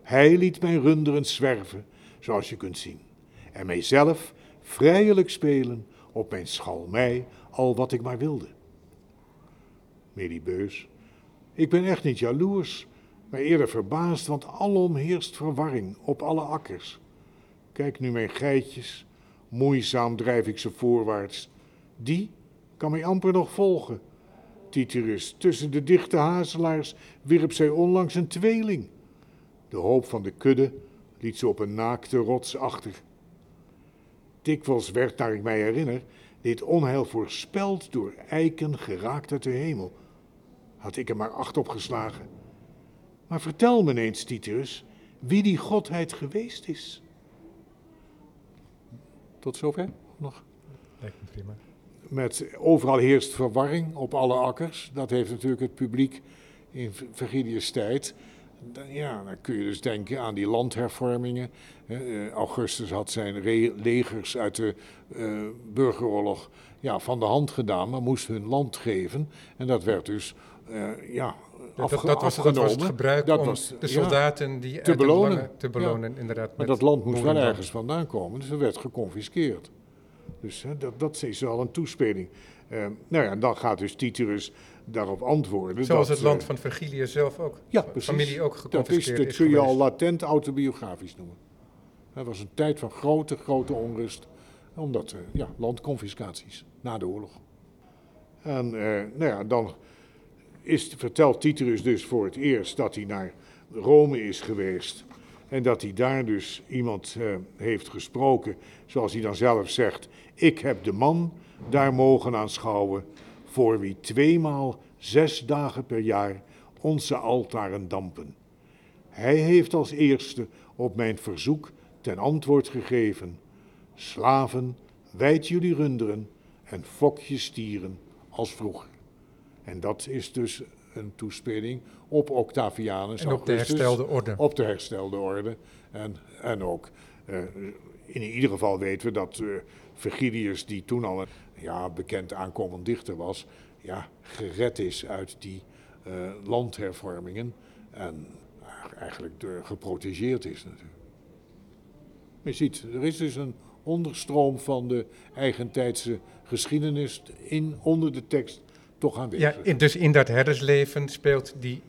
Hij liet mijn runderen zwerven, zoals je kunt zien, en mijzelf vrijelijk spelen op mijn schalmei al wat ik maar wilde. Medibeus, ik ben echt niet jaloers, maar eerder verbaasd, want alom heerst verwarring op alle akkers. Kijk nu mijn geitjes, moeizaam drijf ik ze voorwaarts. Die kan mij amper nog volgen. Titirus, tussen de dichte hazelaars wierp zij onlangs een tweeling. De hoop van de kudde liet ze op een naakte rots achter. Dikwijls werd, naar ik mij herinner, dit onheil voorspeld door eiken geraakt uit de hemel. Had ik er maar acht op geslagen. Maar vertel me eens, Titus, wie die godheid geweest is. Tot zover nog? Lijkt me prima. Met overal heerst verwarring op alle akkers. Dat heeft natuurlijk het publiek in Virgilius tijd ja, dan kun je dus denken aan die landhervormingen. Eh, Augustus had zijn legers uit de uh, burgeroorlog ja, van de hand gedaan, maar moest hun land geven. En dat werd dus uh, ja, dat, dat, was, dat, was, het gebruik dat om was, de soldaten die te belonen. te belonen. Ja. Inderdaad, maar dat land moest wel ergens vandaan komen, dus dat werd geconfiskeerd. Dus dat, dat is wel een toespeling. nou ja, dan gaat dus Titus daarop antwoorden. Zoals het land van Virgilius zelf ook. Ja, precies. Familie ook geconfiskeerd dat is. Dat kun je al latent autobiografisch noemen. Het was een tijd van grote, grote onrust. Omdat, uh, ja, landconfiscaties na de oorlog. En uh, nou ja, dan is, vertelt Titus dus voor het eerst dat hij naar Rome is geweest. En dat hij daar dus iemand uh, heeft gesproken, zoals hij dan zelf zegt. Ik heb de man daar mogen aanschouwen voor wie tweemaal zes dagen per jaar onze altaren dampen. Hij heeft als eerste op mijn verzoek ten antwoord gegeven: Slaven, wijd jullie runderen en fok je stieren als vroeger. En dat is dus een toespeling op Octavianus. En op de herstelde orde. Op de herstelde orde. En, en ook, uh, in ieder geval weten we dat uh, Virgilius, die toen al een ja, bekend aankomend dichter was, ja, gered is uit die uh, landhervormingen en eigenlijk geprotegeerd is natuurlijk. Je ziet, er is dus een onderstroom van de eigentijdse geschiedenis in, onder de tekst toch aanwezig. Ja, in, dus in dat herdersleven speelt die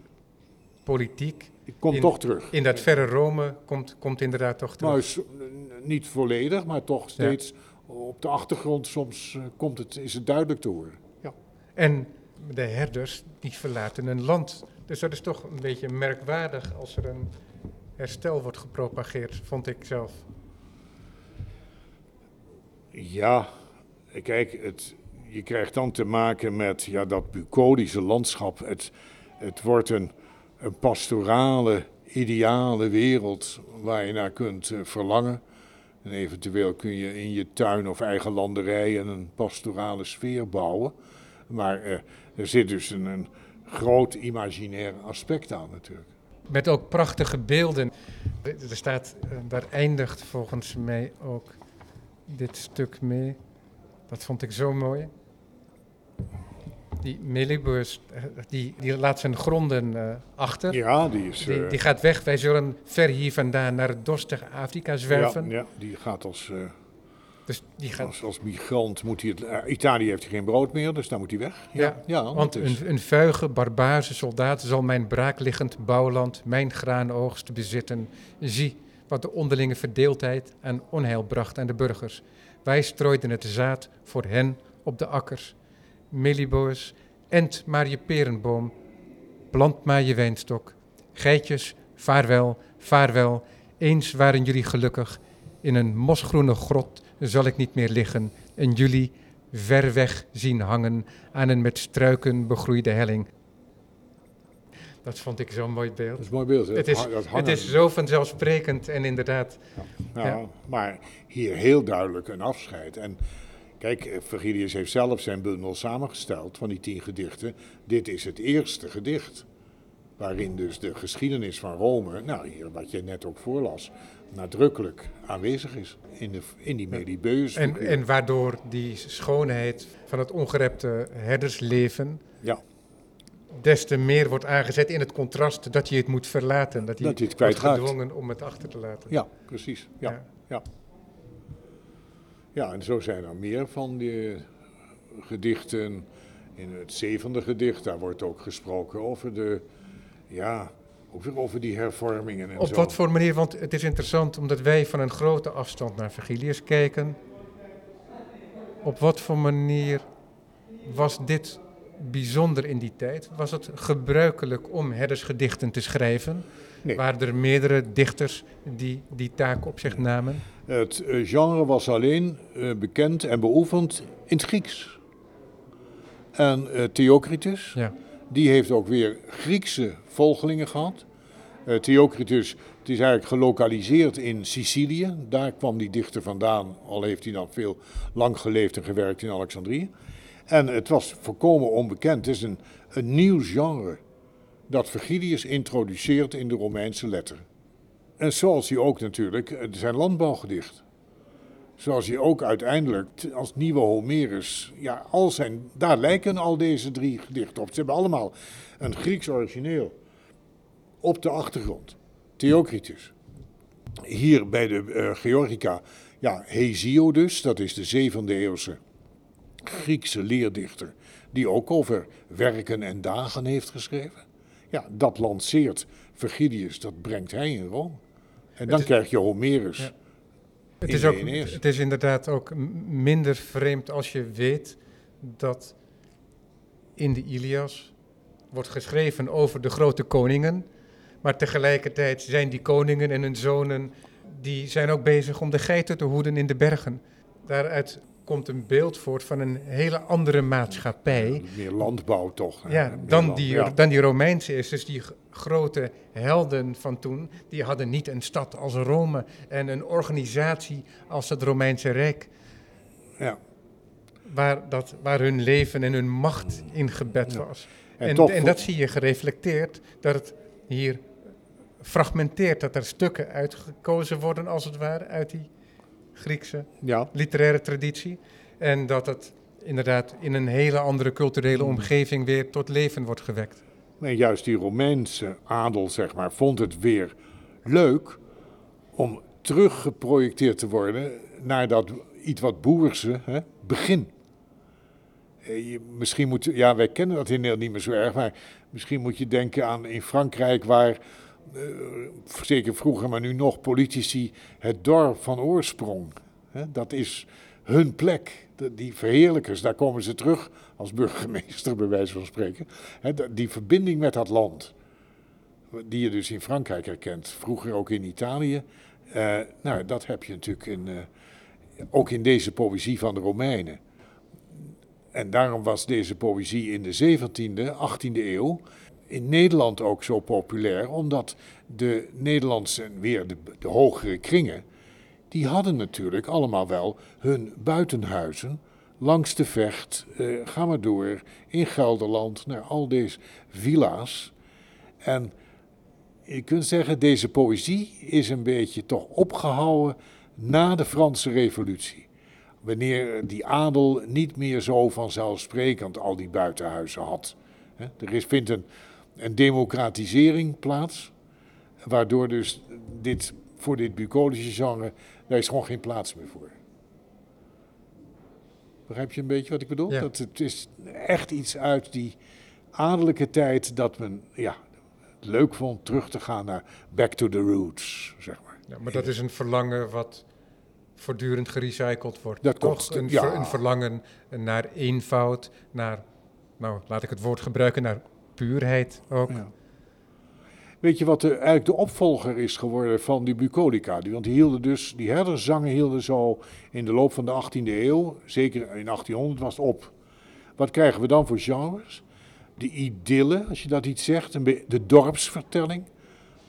politiek Komt in- toch terug. in dat verre Rome komt, komt inderdaad toch terug. Nou, is, eh, niet volledig, maar toch steeds op de achtergrond. Soms eh, komt het, is het duidelijk te horen. Ja. En de herders die verlaten een land. Dus dat is toch een beetje merkwaardig als er een herstel wordt gepropageerd, vond ik zelf. Ja, kijk, het, je krijgt dan te maken met ja, dat bucolische landschap. Het, het wordt een, een pastorale, ideale wereld waar je naar kunt eh, verlangen. En eventueel kun je in je tuin of eigen landerijen een pastorale sfeer bouwen. Maar eh, er zit dus een, een groot imaginair aspect aan natuurlijk. Met ook prachtige beelden. Er staat, eh, daar eindigt volgens mij ook dit stuk mee. Dat vond ik zo mooi. Die Melibus, eh, die, die laat zijn gronden eh, achter. Ja, die is... Die, eh, die gaat weg. Wij zullen ver hier vandaan naar het dorstige Afrika zwerven. Ja, ja, die gaat als, Dus die gaat, als, als migrant. Moet hij het, Italië heeft geen brood meer, dus daar moet hij weg. Ja, ja want is- een, een vuige, barbaarse soldaat zal mijn braakliggend bouwland, mijn graanoogst bezitten. Zie wat de onderlinge verdeeldheid en onheil bracht aan de burgers. Wij strooiden het zaad voor hen op de akkers. Meliboos, ent maar je perenboom, plant maar je wijnstok. Geitjes, vaarwel, vaarwel, eens waren jullie gelukkig. In een mosgroene grot zal ik niet meer liggen en jullie ver weg zien hangen aan een met struiken begroeide helling. Dat vond ik zo'n mooi beeld. Dat is een mooi beeld. hè? Het is, het zo vanzelfsprekend en inderdaad, Ja, ja. Maar hier heel duidelijk een afscheid. En kijk, eh, Virgilius heeft zelf zijn bundel samengesteld van die tien gedichten. Dit is het eerste gedicht. Waarin dus de geschiedenis van Rome, nou hier wat je net ook voorlas, nadrukkelijk aanwezig is in, de, in die Melibeus. en, en waardoor die schoonheid van het ongerepte herdersleven ja, des te meer wordt aangezet in het contrast dat je het moet verlaten. Dat je, Dat je het wordt gedwongen om het achter te laten. ja precies. Ja. Ja. Ja. Ja, en zo zijn er meer van die gedichten. In het zevende gedicht, daar wordt ook gesproken over de, ja, ook weer over die hervormingen en Op zo. wat voor manier, want het is interessant omdat wij van een grote afstand naar Virgilius kijken. Op wat voor manier was dit bijzonder in die tijd? Was het gebruikelijk om herdersgedichten te schrijven? Nee. Waren er meerdere dichters die die taak op zich namen? Het eh, genre was alleen eh, bekend en beoefend in het Grieks. En eh, Theocritus, Ja. die heeft ook weer Griekse volgelingen gehad. Eh, Theocritus, het is eigenlijk gelokaliseerd in Sicilië. Daar kwam die dichter vandaan, al heeft hij dan veel lang geleefd en gewerkt in Alexandrië. En het was volkomen onbekend. Het is een, een nieuw genre dat Virgilius introduceert in de Romeinse letter. En zoals hij ook natuurlijk zijn landbouwgedicht. Zoals hij ook uiteindelijk als nieuwe Homerus, ja, al zijn, daar lijken al deze drie gedichten op. Ze hebben allemaal een Grieks origineel op de achtergrond. Theocritus. Hier bij de eh, Georgica, ja, Hesiodus, dat is de zevende eeuwse Griekse leerdichter, die ook over werken en dagen heeft geschreven. Ja, dat lanceert Virgilius, dat brengt hij in Rome. En dan is- krijg je Homerus. Ja. Het is, ook, het is inderdaad ook minder vreemd als je weet dat in de Ilias wordt geschreven over de grote koningen. Maar tegelijkertijd zijn die koningen en hun zonen, die zijn ook bezig om de geiten te hoeden in de bergen. Daaruit komt een beeld voort van een hele andere maatschappij. Meer landbouw toch. hè? Ja, dan land- die, ja. dan die Romeinse is. Dus die grote helden van toen, die hadden niet een stad als Rome en een organisatie als het Romeinse Rijk, Ja. waar, dat, waar hun leven en hun macht in gebed Ja. was. En En, toch en dat zie je gereflecteerd, dat het hier fragmenteert, dat er stukken uitgekozen worden, als het ware, uit die Griekse Ja, literaire traditie. En dat het inderdaad in een hele andere culturele Hmm. omgeving weer tot leven wordt gewekt. en juist die Romeinse adel, zeg maar, vond het weer leuk om teruggeprojecteerd te worden naar dat iets wat boerse hè, begin. eh, je, misschien moet, ja, wij kennen dat in Nederland niet meer zo erg, maar misschien moet je denken aan in Frankrijk waar, zeker vroeger, maar nu nog, politici het dorp van oorsprong. Dat is hun plek. Die verheerlijkers, daar komen ze terug als burgemeester, bij wijze van spreken. Die verbinding met dat land, die je dus in Frankrijk herkent, vroeger ook in Italië. Uh, nou, dat heb je natuurlijk in, uh, ook in deze poëzie van de Romeinen. En daarom was deze poëzie in de 17e, 18e eeuw in Nederland ook zo populair, omdat de Nederlandse, weer de, de hogere kringen, die hadden natuurlijk allemaal wel hun buitenhuizen langs de vecht, eh, ga maar door, in Gelderland, naar al deze villa's. En je kunt zeggen, deze poëzie is een beetje toch opgehouden na de Franse Revolutie. Wanneer die adel niet meer zo vanzelfsprekend al die buitenhuizen had. Er is, vindt een, een democratisering plaats, waardoor dus dit, voor dit bucolische genre, daar is gewoon geen plaats meer voor. Begrijp je een beetje wat ik bedoel? Ja. Dat het is echt iets uit die adellijke tijd dat men ja, het leuk vond terug te gaan naar back to the roots, zeg maar. Ja, maar dat is een verlangen wat voortdurend gerecycled wordt. Dat Toch klopt, een, ja. ver- een verlangen naar eenvoud, naar, nou laat ik het woord gebruiken, naar puurheid ook. Ja. Weet je wat de, eigenlijk de opvolger is geworden van die bucolica? Die, want die hielden dus, die herderszangen hielden zo in de loop van de 18e eeuw, zeker in 1800 was het op. Wat krijgen we dan voor genres? De idylle, als je dat iets zegt, de dorpsvertelling,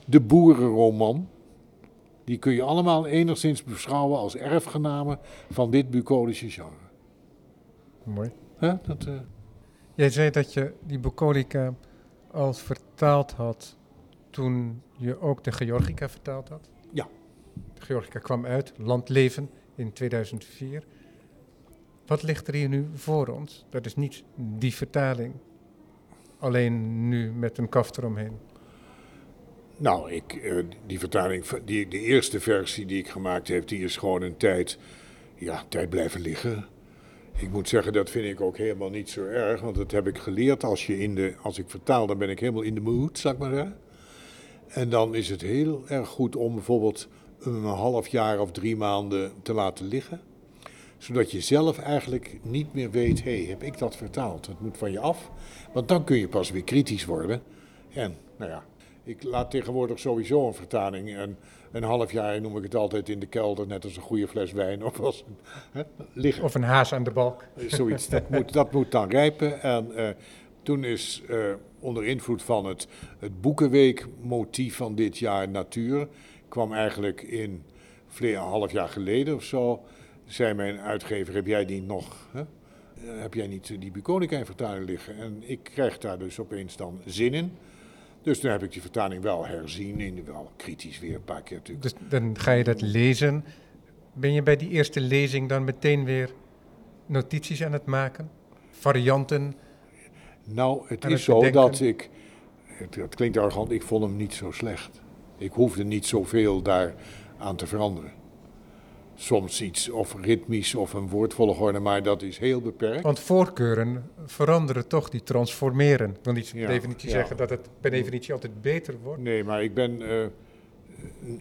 de boerenroman. Die kun je allemaal enigszins beschouwen als erfgenamen van dit bucolische genre. Mooi. Hè? Dat, eh, Jij zei dat je die Bucolica al vertaald had toen je ook de Georgica vertaald had. Ja. De Georgica kwam uit, Landleven, in 2004. Wat ligt er hier nu voor ons? Dat is niet die vertaling. Alleen nu met een kaft eromheen. Nou, ik, eh, die vertaling, die, de eerste versie die ik gemaakt heb, die is gewoon een tijd, ja, tijd blijven liggen. Ik moet zeggen, dat vind ik ook helemaal niet zo erg, want dat heb ik geleerd. Als, je in de, als ik vertaal, dan ben ik helemaal in de mood, zeg maar. En dan is het heel erg goed om bijvoorbeeld een half jaar of drie maanden te laten liggen. Zodat je zelf eigenlijk niet meer weet, hé, heb ik dat vertaald? Het moet van je af, want dan kun je pas weer kritisch worden. En, nou ja, ik laat tegenwoordig sowieso een vertaling. En een half jaar noem ik het altijd in de kelder, net als een goede fles wijn of als een, hè, liggen. Of een haas aan de balk. Zoiets, dat moet, dat moet dan rijpen. En eh, toen is eh, onder invloed van het, het boekenweekmotief van dit jaar Natuur, kwam eigenlijk in een half jaar geleden of zo, zei mijn uitgever, heb jij die nog, hè? Eh, heb jij niet die buconica in vertaling liggen? En ik krijg daar dus opeens dan zin in. Dus toen heb ik die vertaling wel herzien, in, wel kritisch weer een paar keer natuurlijk. Dus dan ga je dat lezen. Ben je bij die eerste lezing dan meteen weer notities aan het maken? Varianten? Nou, het is het zo bedenken. dat ik, het, het klinkt arrogant, ik vond hem niet zo slecht. Ik hoefde niet zoveel daar aan te veranderen. Soms iets of ritmisch of een woordvolgorde, maar dat is heel beperkt. Want voorkeuren veranderen toch, die transformeren. Ik wil niet Ja, per definitie ja. zeggen dat het per definitie altijd beter wordt. Nee, maar ik ben eh,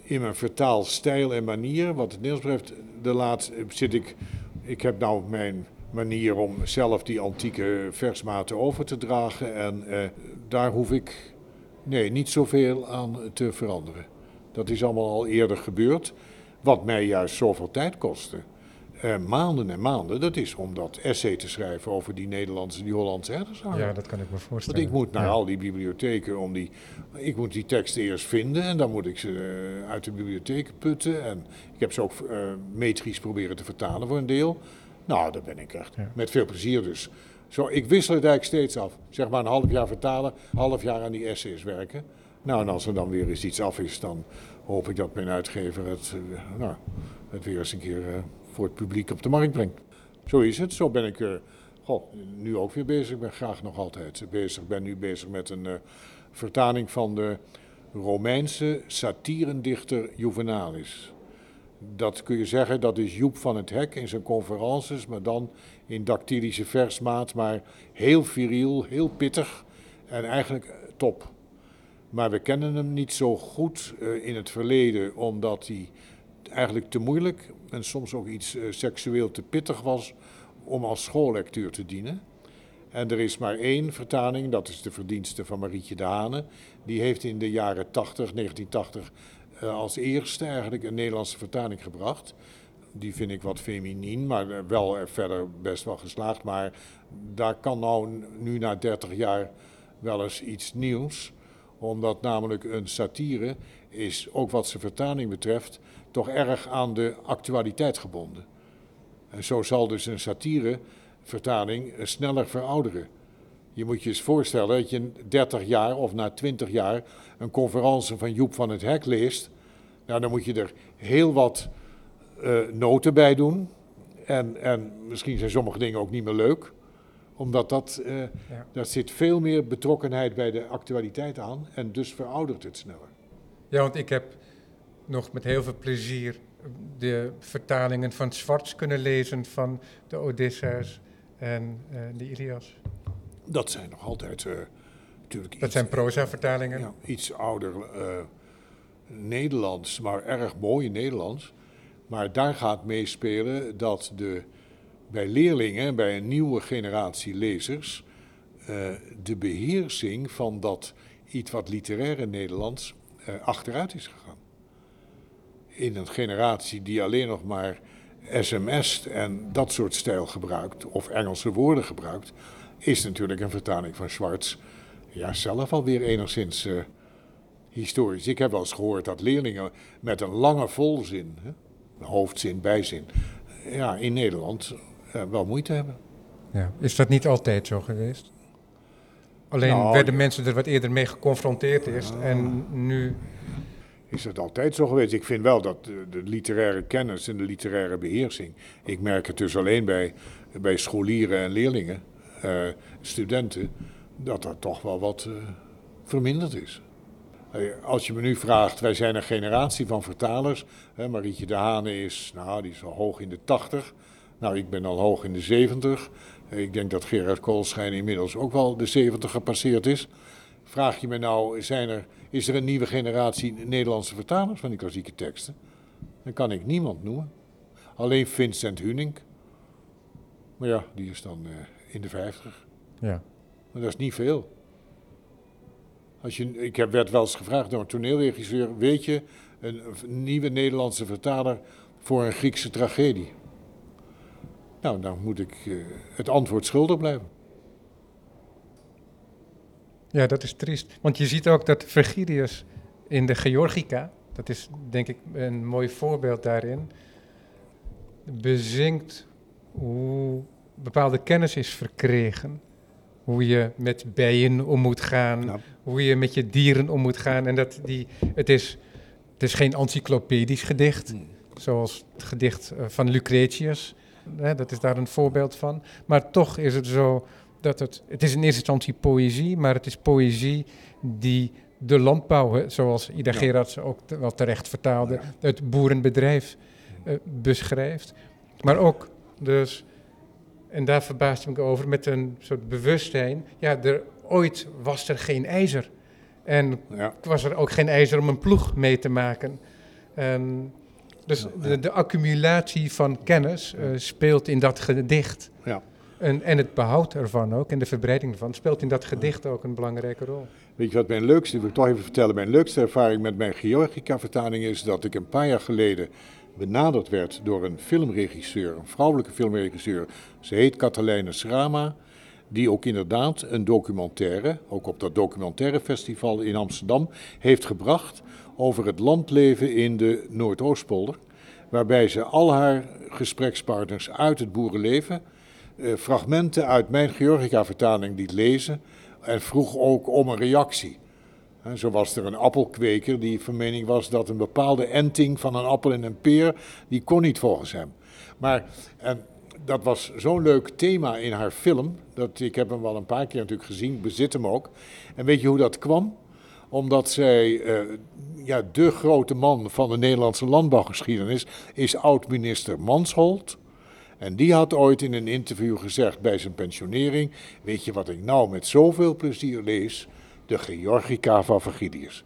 in mijn vertaalstijl en manier, wat het Nederlands betreft, de laatste zit ik. Ik heb nou mijn manier om zelf die antieke versmaten over te dragen. En eh, daar hoef ik nee, niet zoveel aan te veranderen. Dat is allemaal al eerder gebeurd. Wat mij juist zoveel tijd kostte. Eh, maanden en maanden, dat is om dat essay te schrijven over die Nederlandse, die Hollandse herderszang. Ja, dat kan ik me Want voorstellen. ik moet naar Ja. al die bibliotheken om die. Ik moet die teksten eerst vinden en dan moet ik ze eh, uit de bibliotheek putten. En ik heb ze ook eh, metrisch proberen te vertalen voor een deel. Nou, daar ben ik echt Ja. met veel plezier dus. Zo, ik wissel het eigenlijk steeds af. Zeg maar een half jaar vertalen, half jaar aan die essays werken. Nou, en als er dan weer eens iets af is, dan hoop ik dat mijn uitgever het, eh, nou, het weer eens een keer eh, voor het publiek op de markt brengt. Zo is het. Zo ben ik eh, nu ook weer bezig. Ik ben graag nog altijd bezig. Ik ben nu bezig met een vertaling van de Romeinse satirendichter Juvenalis. Dat kun je zeggen, dat is Joep van het Hek in zijn conferences, maar dan in dactylische versmaat, maar heel viriel, heel pittig en eigenlijk top. Maar we kennen hem niet zo goed uh, in het verleden, omdat hij eigenlijk te moeilijk en soms ook iets uh, seksueel te pittig was om als schoollectuur te dienen. En er is maar één vertaling, dat is de verdienste van Marietje de Hane. Die heeft in de jaren 80, 1980, uh, als eerste eigenlijk een Nederlandse vertaling gebracht. Die vind ik wat feminien, maar wel verder best wel geslaagd. Maar daar kan nou nu na 30 jaar wel eens iets nieuws. Omdat namelijk een satire is, ook wat zijn vertaling betreft, toch erg aan de actualiteit gebonden. En zo zal dus een satirevertaling sneller verouderen. Je moet je eens voorstellen dat je 30 jaar of na 20 jaar een conferentie van Joep van het Hek leest. Nou, dan moet je er heel wat uh, noten bij doen. En, en misschien zijn sommige dingen ook niet meer leuk omdat dat, uh, ja. daar zit veel meer betrokkenheid bij de actualiteit aan en dus veroudert het sneller. Ja, want ik heb nog met heel veel plezier de vertalingen van Zwarts kunnen lezen van de Odysseus en uh, de Ilias. Dat zijn nog altijd uh, natuurlijk. Dat iets, zijn proza-vertalingen. Ja, iets ouder Nederlands, maar erg mooi Nederlands. Maar daar gaat meespelen dat de bij leerlingen, bij een nieuwe generatie lezers, uh, de beheersing van dat iets wat literaire Nederlands uh, achteruit is gegaan. In een generatie die alleen nog maar sms't en dat soort stijl gebruikt, of Engelse woorden gebruikt, is natuurlijk een vertaling van Schwartz ja, zelf alweer enigszins uh, historisch. Ik heb wel eens gehoord dat leerlingen met een lange volzin, hè, hoofdzin, bijzin, ja, in Nederland wel moeite hebben. Ja. Is dat niet altijd zo geweest? Alleen nou, werden mensen er wat eerder mee geconfronteerd is en nu... Is dat altijd zo geweest? Ik vind wel dat de, de, literaire kennis en de literaire beheersing... Ik merk het dus alleen bij, bij scholieren en leerlingen, uh, studenten... dat dat toch wel wat uh, verminderd is. Als je me nu vraagt, wij zijn een generatie van vertalers. Hè, Marietje de Hane is, nou, die is al hoog in de tachtig. Nou, ik ben al hoog in de 70. Ik denk dat Gerard Koolschijn inmiddels ook wel de 70 gepasseerd is. Vraag je me nou, zijn er, is er een nieuwe generatie Nederlandse vertalers van die klassieke teksten? Dan kan ik niemand noemen. Alleen Vincent Hunink. Maar ja, die is dan uh, in de 50. Ja. Maar dat is niet veel. Als je, ik heb, werd wel eens gevraagd door een toneelregisseur: weet je, een, een nieuwe Nederlandse vertaler voor een Griekse tragedie? Nou, dan moet ik uh, het antwoord schuldig blijven. Ja, dat is triest. Want je ziet ook dat Vergilius in de Georgica, dat is denk ik een mooi voorbeeld daarin, bezinkt hoe bepaalde kennis is verkregen. Hoe je met bijen om moet gaan, ja. hoe je met je dieren om moet gaan. En dat die, het, is, het is geen encyclopedisch gedicht, hmm. zoals het gedicht eh, van Lucretius hè, dat is daar een voorbeeld van. Maar toch is het zo dat het, het is in eerste instantie poëzie, maar het is poëzie die de landbouw, zoals Ida ja. Gerards ook te, wel terecht vertaalde, ja. het boerenbedrijf uh, beschrijft. Maar ook dus, en daar verbaasde ik me over, met een soort bewustzijn, ja, er, ooit was er geen ijzer. En ja. was er ook geen ijzer om een ploeg mee te maken. En dus de, de, accumulatie van kennis uh, speelt in dat gedicht. Ja. En, en het behoud ervan ook en de verbreiding ervan speelt in dat gedicht ook een belangrijke rol. Weet je wat mijn leukste, wil ik toch even vertellen, mijn leukste ervaring met mijn Georgica-vertaling is dat ik een paar jaar geleden benaderd werd door een filmregisseur, een vrouwelijke filmregisseur. Ze heet Catalijne Schrama, die ook inderdaad een documentaire, ook op dat documentaire festival in Amsterdam, heeft gebracht over het landleven in de Noordoostpolder. Waarbij ze al haar gesprekspartners uit het boerenleven eh, fragmenten uit mijn Georgica-vertaling liet lezen. En vroeg ook om een reactie. Zo was er een appelkweker die van mening was dat een bepaalde enting van een appel en een peer, die kon niet volgens hem. Maar en dat was zo'n leuk thema in haar film, dat ik heb hem wel een paar keer natuurlijk gezien, bezit hem ook. En weet je hoe dat kwam? Omdat zij uh, ja, de grote man van de Nederlandse landbouwgeschiedenis is oud-minister Mansholt. En die had ooit in een interview gezegd bij zijn pensionering: Weet je wat ik nou met zoveel plezier lees? De Georgica van Vergilius.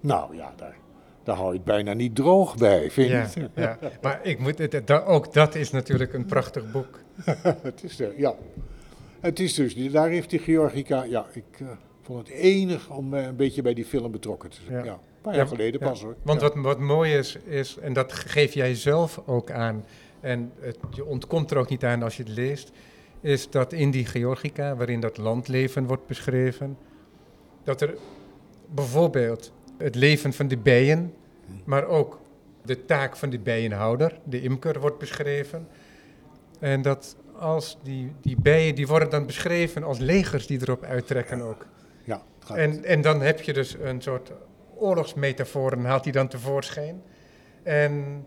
Nou ja, daar, daar hou je het bijna niet droog bij, vind je Ja, maar ik moet, ook dat is natuurlijk een prachtig boek. (laughs) het is er, ja. Het is dus, daar heeft die Georgica, ja, ik eh, vond het enig om eh, een beetje bij die film betrokken te zijn. Ja. Ja. Een paar Ja, jaar geleden ja. pas hoor. Want Ja. wat, wat mooi is, is, en dat geef jij zelf ook aan, en het, je ontkomt er ook niet aan als je het leest, is dat in die Georgica, waarin dat landleven wordt beschreven, dat er bijvoorbeeld het leven van de bijen, maar ook de taak van de bijenhouder, de imker, wordt beschreven. En dat als die, die bijen, die worden dan beschreven als legers die erop uittrekken ook. Gaat- En, en dan heb je dus een soort oorlogsmetaforen, haalt hij dan tevoorschijn. En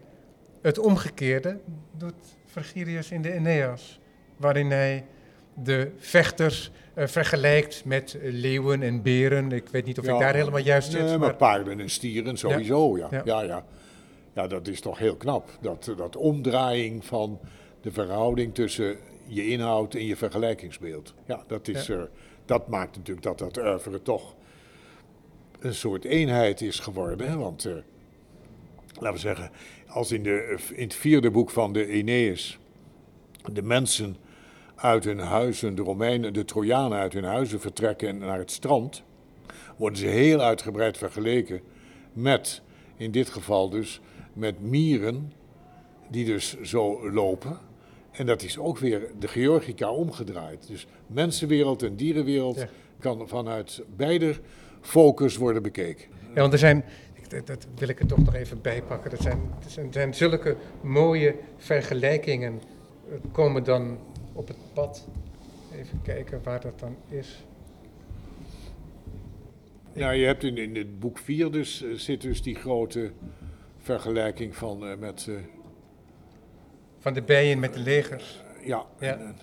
het omgekeerde doet Virgilius in de Aeneas, waarin hij de vechters eh, vergelijkt met leeuwen en beren. Ik weet niet of ik daar helemaal juist zit. Nee, maar maar, paarden en stieren sowieso, ja. Ja. Ja, ja. ja. dat is toch heel knap. Dat, dat omdraaiing van de verhouding tussen je inhoud en je vergelijkingsbeeld. Ja, dat, is, Ja. eh, dat maakt natuurlijk dat dat oeuvre toch een soort eenheid is geworden. Hè? Want, eh, laten we zeggen, als in, de, in het vierde boek van de Aeneas de mensen uit hun huizen, de Romeinen, de Trojanen uit hun huizen vertrekken naar het strand, worden ze heel uitgebreid vergeleken met, in dit geval dus, met mieren die dus zo lopen. En dat is ook weer de Georgica omgedraaid. Dus mensenwereld en dierenwereld Ja. kan vanuit beide focus worden bekeken. ja, want er zijn, dat, dat wil ik er toch nog even bij pakken. Er zijn, er zijn, er zijn zulke mooie vergelijkingen eh, komen dan op het pad. Even kijken waar dat dan is. Nou, je hebt in, in het boek 4 dus, eh, zit dus die grote vergelijking van eh, met, Van de bijen met de legers. ja, Ja. en- en-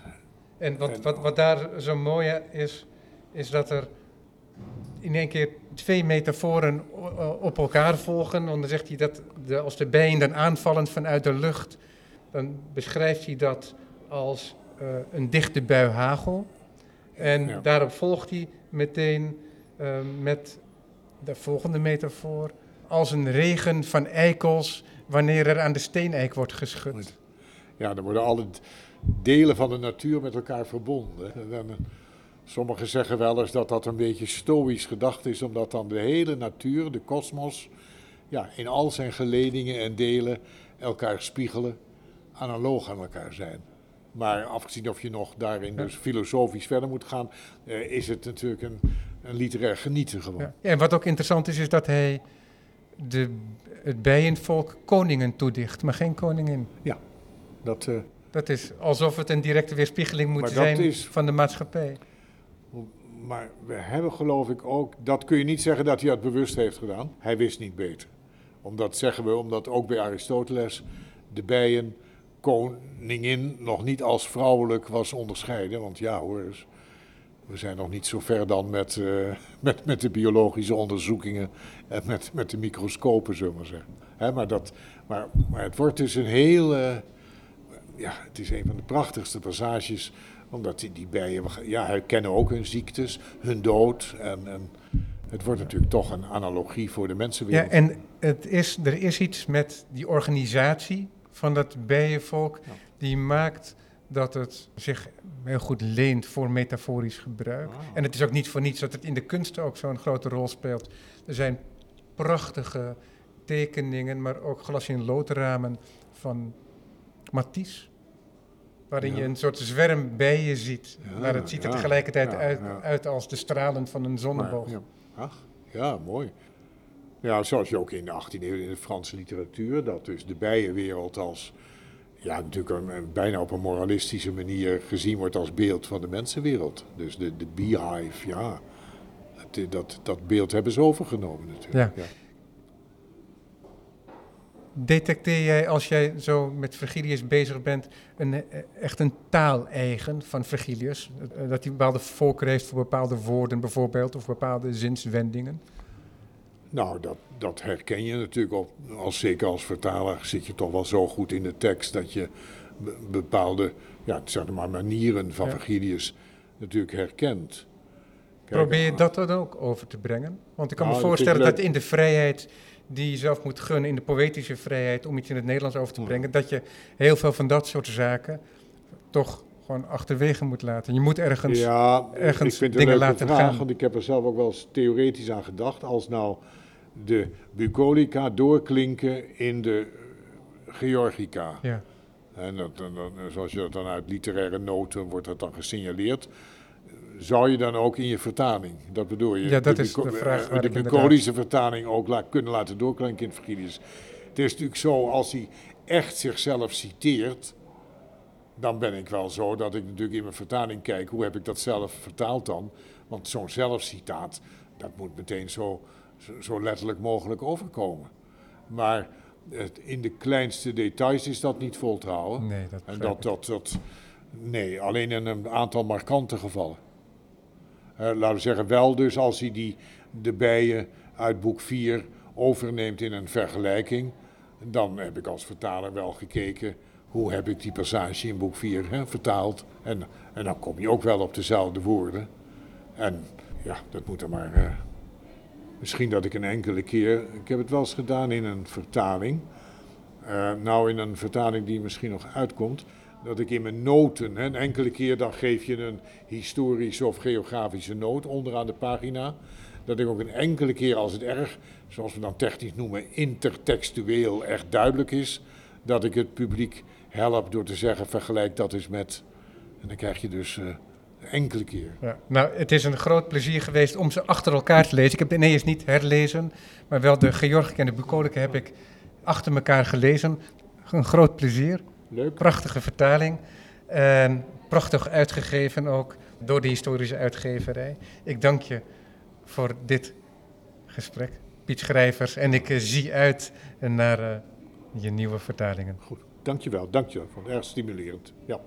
En wat, wat, wat daar zo mooi is, is dat er in één keer twee metaforen op elkaar volgen. Want dan zegt hij dat de, als de bijen dan aanvallen vanuit de lucht, dan beschrijft hij dat als eh, een dichte bui hagel. En Ja. daarop volgt hij meteen eh, met de volgende metafoor, als een regen van eikels wanneer er aan de steeneik wordt geschud. Ja, dan worden alle delen van de natuur met elkaar verbonden. En dan, eh, sommigen zeggen wel eens dat dat een beetje stoïsch gedacht is, omdat dan de hele natuur, de kosmos, ja, in al zijn geledingen en delen elkaar spiegelen, analoog aan elkaar zijn. Maar afgezien of je nog daarin dus filosofisch verder moet gaan, eh, is het natuurlijk een, een literair genieten gewoon. Ja. En wat ook interessant is, is dat hij de, het bijenvolk koningen toedicht, maar geen koningin. Dat, eh, Dat is alsof het een directe weerspiegeling moet zijn is- van de maatschappij. Maar we hebben geloof ik ook, dat kun je niet zeggen dat hij dat bewust heeft gedaan. Hij wist niet beter. Omdat zeggen we, omdat ook bij Aristoteles de bijen koningin nog niet als vrouwelijk was onderscheiden. Want ja hoor, eens, we zijn nog niet zo ver dan met, eh, (laughs) met, met de biologische onderzoekingen en met, met de microscopen, zullen we maar zeggen. Hè, maar, dat, maar, maar het wordt dus een heel, eh, ja, het is een van de prachtigste passages omdat die, die bijen ja, herkennen ook hun ziektes, hun dood. En, en het wordt natuurlijk toch een analogie voor de Ja, mensenwereld. en het is, er is iets met die organisatie van dat bijenvolk Ja. die maakt dat het zich heel goed leent voor metaforisch gebruik. Ah. En het is ook niet voor niets dat het in de kunsten ook zo'n grote rol speelt. Er zijn prachtige tekeningen, maar ook glas in loodramen van Matisse. Waarin Ja. je een soort zwerm bijen ziet. Ja, maar het ziet er ja, tegelijkertijd ja, uit, ja. uit als de stralen van een zonneboog. ja. Ach, ja, mooi. Ja, zoals je ook in de 18e eeuw in de Franse literatuur, dat dus de bijenwereld als, ja, natuurlijk een, een- bijna op een moralistische manier gezien wordt als beeld van de mensenwereld. Dus de, de beehive, ja. Het- dat, dat beeld hebben ze overgenomen natuurlijk. Ja. Detecteer jij als jij zo met Virgilius bezig bent, een, eh, echt een taaleigen van Virgilius? Eh, Dat hij bepaalde voorkeur heeft voor bepaalde woorden bijvoorbeeld, of bepaalde zinswendingen? Nou, dat, dat herken je natuurlijk op, als, zeker als vertaler zit je toch wel zo goed in de tekst dat je be- bepaalde ja, zeg maar manieren van Ja. Virgilius natuurlijk herkent. Kijk, Probeer je dat dan ook over te brengen? Want ik kan Nou, me dat voorstellen dat in de vrijheid die je zelf moet gunnen, in de poëtische vrijheid om iets in het Nederlands over te brengen, dat je heel veel van dat soort zaken toch gewoon achterwege moet laten. Je moet ergens. ja, ergens dingen laten vraag, gaan. want ik heb er zelf ook wel eens theoretisch aan gedacht. Als nou de bucolica doorklinken in de Georgica. Ja, En dat, dan- zoals je dat dan uit literaire noten wordt dat dan gesignaleerd. Zou je dan ook in je vertaling, dat bedoel je, Ja, dat de, is de vraag de inderdaad- bucolische vertaling ook la- kunnen laten doorklinken in het Virgilius? Het is natuurlijk zo, als hij echt zichzelf citeert, dan ben ik wel zo dat ik natuurlijk in mijn vertaling kijk, hoe heb ik dat zelf vertaald dan? Want zo'n zelfcitaat, dat moet meteen zo, zo, letterlijk mogelijk overkomen. Maar het, in de kleinste details is dat niet vol te houden. nee, dat En dat, dat, nee, alleen in een aantal markante gevallen. Eh, laten we zeggen, wel dus als hij die, de bijen uit boek 4 overneemt in een vergelijking, dan heb ik als vertaler wel gekeken hoe heb ik die passage in boek 4 hè, vertaald. En, en dan kom je ook wel op dezelfde woorden. En ja, dat moet er maar. eh, misschien dat ik een enkele keer. Ik heb het wel eens gedaan in een vertaling. Eh, nou, in een vertaling die misschien nog uitkomt. Dat ik in mijn noten, een enkele keer dan geef je een historische of geografische noot onderaan de pagina. Dat ik ook een enkele keer, als het erg, zoals we dan technisch noemen, intertextueel echt duidelijk is. Dat ik het publiek help door te zeggen: vergelijk dat eens met. En dan krijg je dus eh, een enkele keer. Ja. Nou, het is een groot plezier geweest om ze achter elkaar te lezen. Ik heb de Aeneas niet herlezen, maar wel de Georgica en de Bucolica heb ik achter elkaar gelezen. Een groot plezier. Leuk. Prachtige vertaling. En prachtig uitgegeven ook door de historische uitgeverij. Ik dank je voor dit gesprek, Piet Schrijvers. En ik eh, zie uit naar eh, je nieuwe vertalingen. Goed, dankjewel, dankjewel. Vond het erg stimulerend. Ja.